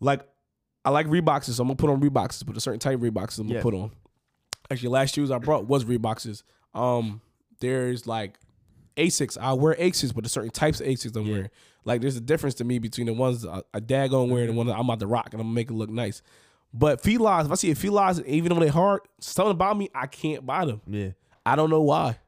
like I like Reeboks, so I'm gonna put on Reeboks, but a certain type of Reeboks I'm gonna Yeah. put on. Actually, last shoes I brought was Reeboks. Um, there's like Asics. I wear Asics, but there's certain types of Asics I'm wearing. Like there's a difference to me between the ones I, a dad gonna wear and the one that I'm about to rock and I'm gonna make it look nice. But felines, if I see a felines, even though they hard, something about me, I can't buy them. Yeah. I don't know why.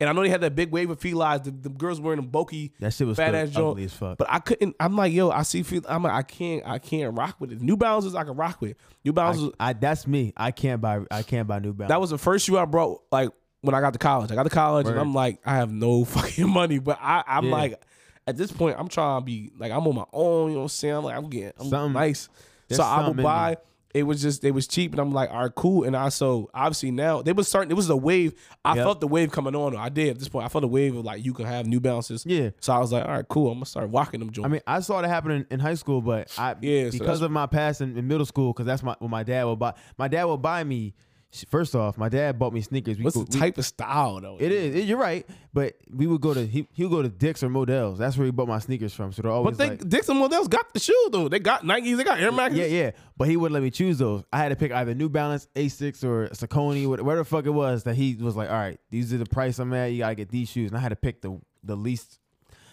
And I know they had that big wave of felines. The, the girls wearing them bulky, That shit was fat ass joint. as fuck. But I couldn't. I'm like, yo, I see. Fel- I'm like, I can't. I can't rock with it. New Balances, I can rock with. New Balances. I, I that's me. I can't buy I can't buy New Balance. that was the first shoe I brought. Like when I got to college, I got to college, and I'm like, I have no fucking money. But I, I'm Yeah. like, at this point, I'm trying to be like, I'm on my own. You know what I'm saying? I'm like, I'm getting, I'm Something- nice. So I in buy. It was just, it was cheap, and I'm like, all right, cool. And I so obviously now they was starting. It was a wave. I Yep. felt the wave coming on. I did at this point. I felt a wave of like you can have New Balances. Yeah. So I was like, all right, cool. I'm gonna start walking them joints. I mean, I saw it happen in, high school, but I Yeah, because that's- of my past in, in middle school, because that's my what my dad would buy. My dad would buy me. First off, my dad bought me sneakers. We What's go- the we- type of style though? It is. It- you're right. But we would go to he he would go to Dick's or Modell's. That's where he bought my sneakers from. So they're always But they like, Dixon models got the shoe though. They got Nikes. They got Air Max. yeah, yeah. But he wouldn't let me choose those. I had to pick either New Balance, Asics, or Saucony, whatever the fuck it was. That he was like, all right, these are the price I'm at. You gotta get these shoes, and I had to pick the the least,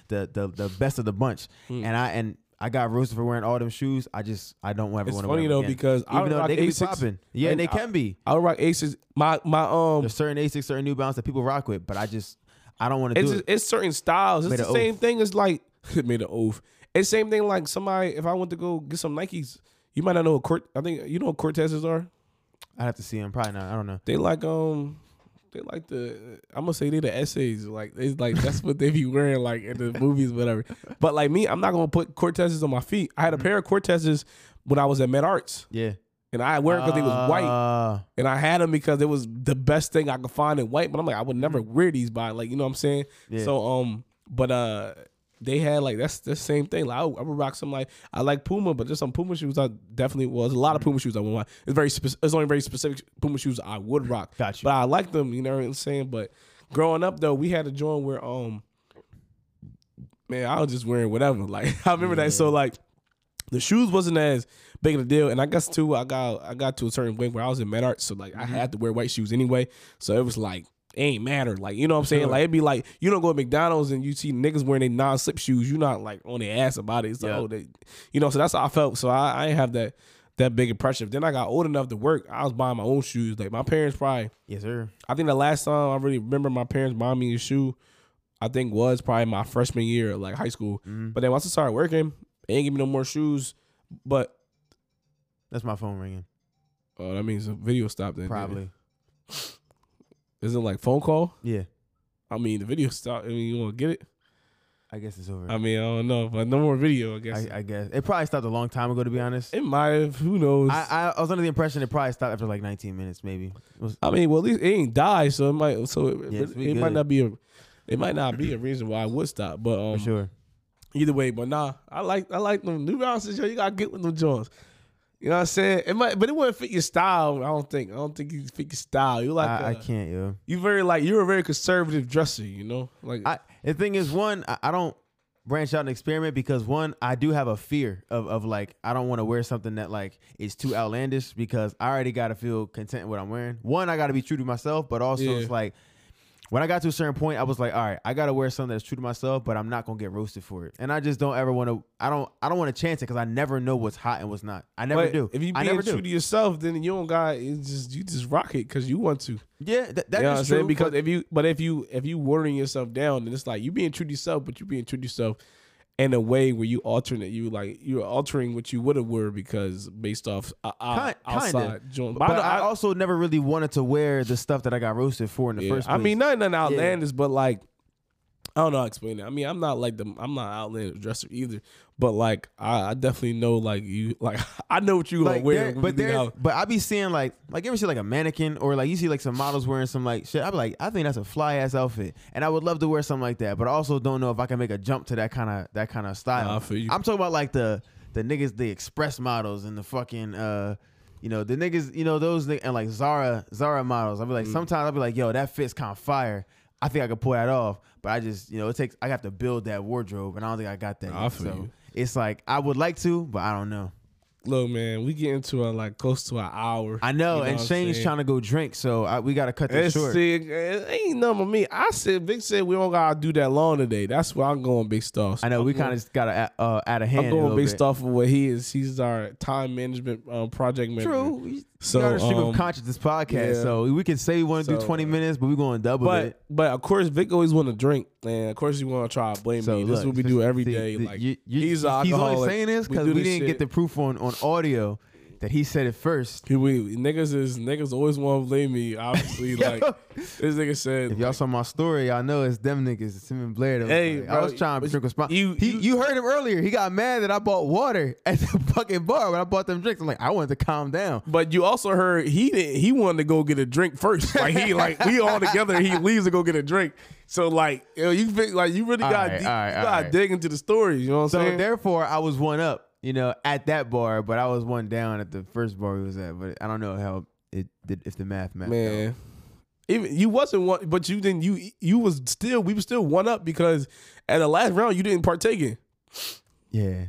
the the the best of the bunch. Hmm. And I and I got roasted for wearing all them shoes. I just I don't ever It's want to. funny wear them though again. because I even though they can be popping, yeah, and they I- can be. I would rock Aces. My my um, There's certain Asics, certain New Balance that people rock with, but I just I don't want to it's do just, it. it's certain styles. It's Made the same oath. thing as like made an oath. It's same thing like somebody. If I went to go get some Nikes, you might not know what Cort. I think you know what Cortezes are. I have to see them. Probably not. I don't know. They like um. They like the I'm gonna say they the essays like they like that's what they be wearing like in the movies whatever. But like me, I'm not gonna put Cortezes on my feet. I had a Mm-hmm. pair of Cortezes when I was at Med Arts, Yeah, and I wear it because they was white. Uh, And I had them because it was the best thing I could find in white. But I'm like, I would never wear these by like, you know what I'm saying? Mm. Yeah. So um, but uh, they had like that's the same thing. Like I, would- I would rock some like I like Puma, but there's some Puma shoes I definitely was a lot of Puma shoes I would want. It's very spec- it's only very specific Puma shoes I would rock. Gotcha. But I like them. You know what I'm saying? But growing up though, we had a joint where um, man, I was just wearing whatever. Like I remember that. So like the shoes wasn't as big of a deal. And I guess too, I got I got to a certain point where I was in med art, so like I had to wear white shoes anyway. So it was like it ain't matter. Like you know what I'm saying? Sure. Like it'd be like you don't go to McDonald's and you see niggas wearing their non slip shoes. You're not like on their ass about it. So, Yeah. oh they, you know. So that's how I felt. So I, I ain't have that that big impression. Then I got old enough to work. I was buying my own shoes. Like my parents probably. yes, sir. I think the last time I really remember my parents buying me a shoe, I think was probably my freshman year, of, like high school. Mm-hmm. But then once I started working, they ain't give me no more shoes. But That's my phone ringing. oh, that means the video stopped. Then didn't? Probably. Is it like phone call? Yeah. I mean, the video stopped. I mean, you want to get it? I guess it's over. I mean, I don't know, but no more video. I guess I, I guess it probably stopped a long time ago. To be honest, it might have. Who knows? I, I, I, I was under the impression it probably stopped after like 19 minutes, maybe. It was- mean, well, at least it ain't died, so it might. So it, Yes, it, we might not be a. It might not be a reason why I would stop, but um, for sure. Either way, but nah, I like I like them New Balances. Yo, you gotta get with them Jones. You know what I'm saying? It might, but it wouldn't fit your style. I don't think. I don't think you fit your style. You like, I, I can't, yo. you very like you're a very conservative dresser. You know, like I the thing is, one, I, I don't branch out and experiment because one, I do have a fear of of like I don't want to wear something that like is too outlandish because I already got to feel content with what I'm wearing. One, I got to be true to myself, but also Yeah. it's like when I got to a certain point, I was like, all right, I got to wear something that's true to myself, but I'm not gonna get roasted for it. And I just don't ever want to. I don't. I don't want to chance it because I never know what's hot and what's not. I never but do. If you being true do. to yourself, then you don't got it's just you just rock it because you want to. yeah, th- that you know is what I'm true. saying? Because but- if you, but if you, if you watering yourself down, then it's like you being true to yourself, but you being true to yourself in a way where you altering it. You like you're altering what you would have were because based off uh, Kind- outside joint. but, I, I, also never really wanted to wear the stuff that I got roasted for in the Yeah, first I mean, nothing, nothing outlandish, but like, I don't know how to explain it. I mean, I'm not like the, I'm not outlandish dresser either, but like, I, I definitely know like you, like I know what you gonna like wear. there, but there, but I be seeing like like you ever see like a mannequin or like you see like some models wearing some like shit. I be like, I think that's a fly ass outfit, and I would love to wear something like that. But I also don't know if I can make a jump to that kind of that kind of style. Nah, I. I'm talking about like the the niggas, the express models and the fucking uh. You know the niggas, you know those and like Zara, Zara models. I'll be like, Mm. sometimes I'll be like, yo, that fits kind of fire. I think I could pull that off, but I just, you know, it takes. I have to build that wardrobe, and I don't think I got that. I yet. feel so you. it's like I would like to, but I don't know. look, man, we get into a like close to an hour. I know, You and Shane's trying to go drink, so I, we got to cut this short. It ain't nothing with me. I said, Vic said we don't gotta do that long today. That's why I'm going based off. I know I'm we kind of got to uh, add a hand. I'm going based bit. off of what he is. He's our time management um, project manager. True. So, So, we got a stream um, of consciousness podcast, yeah. so we can say we want to do 20 minutes, but we're going to double But it. but of course Vic always want to drink, and of course he want to try to blame So me. This is what we do every see, day. the- like you- you- he's he's only saying this because do we, didn't get the proof on on audio that he said it first. He- we, niggas is niggas always want to blame me. Obviously, like this nigga said. If y'all saw my story, y'all know it's them niggas, Tim and Blair. that Hey, like- I was trying to but drink a spot. you- he, you- you heard him earlier. He got mad that I bought water at the fucking bar when I bought them drinks. I'm like, I wanted to calm down. But you also heard he didn't. He wanted to go get a drink first. Like he like we all together. He leaves to go get a drink. So like you, know, you think like you really got right, to all right, you gotta right. dig into the stories. You know what I'm So saying? therefore, I was one up, you know, at that bar, but I was one down at the first bar we was at. But I don't know how it did if the math math. man. Even you wasn't one, but you didn't. You you was still we were still one up because at the last round you didn't partake in. Yeah.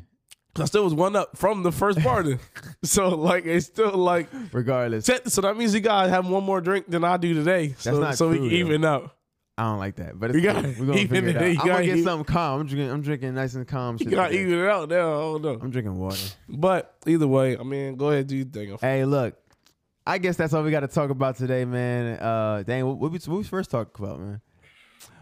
I still was one up from the first part. so like it's still like Regardless, so that means you guys have one more drink than I do today. So, not so we true, can though. even out. I don't like that. But it's We got- cool. we're gonna figure it out. I'm gonna get something calm. I'm drinking. I'm drinking nice and calm. You gotta even it out now. I don't know. I'm drinking water. But either way, I mean, go ahead, do your thing. Hey, look. I guess that's all we got to talk about today, man. Uh, dang, what, what, we, what we first talk about, man?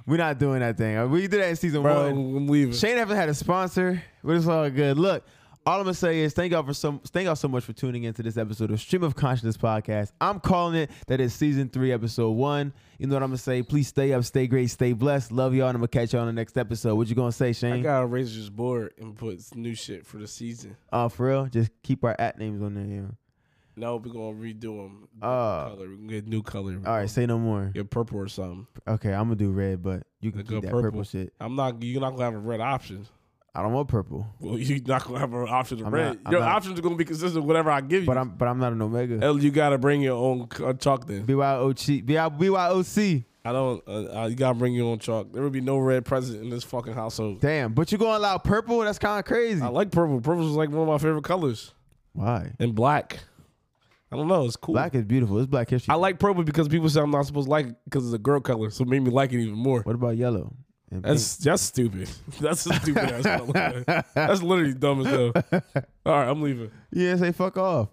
We're not doing that thing. We did that in season Bro, one. Shane haven't had a sponsor, but it's all good. Look, all I'm gonna say is thank y'all for some thank y'all so much for tuning into this episode of Stream of Consciousness podcast. I'm calling it that is season three, episode one. You know what I'm gonna say? Please stay up, stay great, stay blessed. Love y'all, and I'm gonna catch y'all on the next episode. What you gonna say, Shane? I gotta raise this board and put new shit for the season. Oh, for real? Just keep our at names on there. Yeah. No, we're gonna redo them. Uh, color. We can get new color. All right, say no more. Get purple or something. Okay, I'm gonna do red, but you can keep that purple. purple shit. I'm not. You're not gonna have a red option. I don't want purple, Well, you're not gonna have an option of red. not- your not- options are gonna be consistent with whatever I give you. but I'm but I'm not an omega. Hell, you gotta bring your own uh, chalk then. BYOC, BYOC. I don't. Uh, uh, you gotta bring your own chalk. There would be no red present in this fucking household. Damn, but you're gonna allow purple? That's kind of crazy. I like purple. Purple is like one of my favorite colors. Why? And black. I don't know. It's cool. Black is beautiful. It's Black History. I like purple because people say I'm not supposed to like it because it's a girl color, so it made me like it even more. What about yellow? And That's that's stupid. That's a stupid ass. That's literally dumb as hell. All right, I'm leaving. yeah, say fuck off.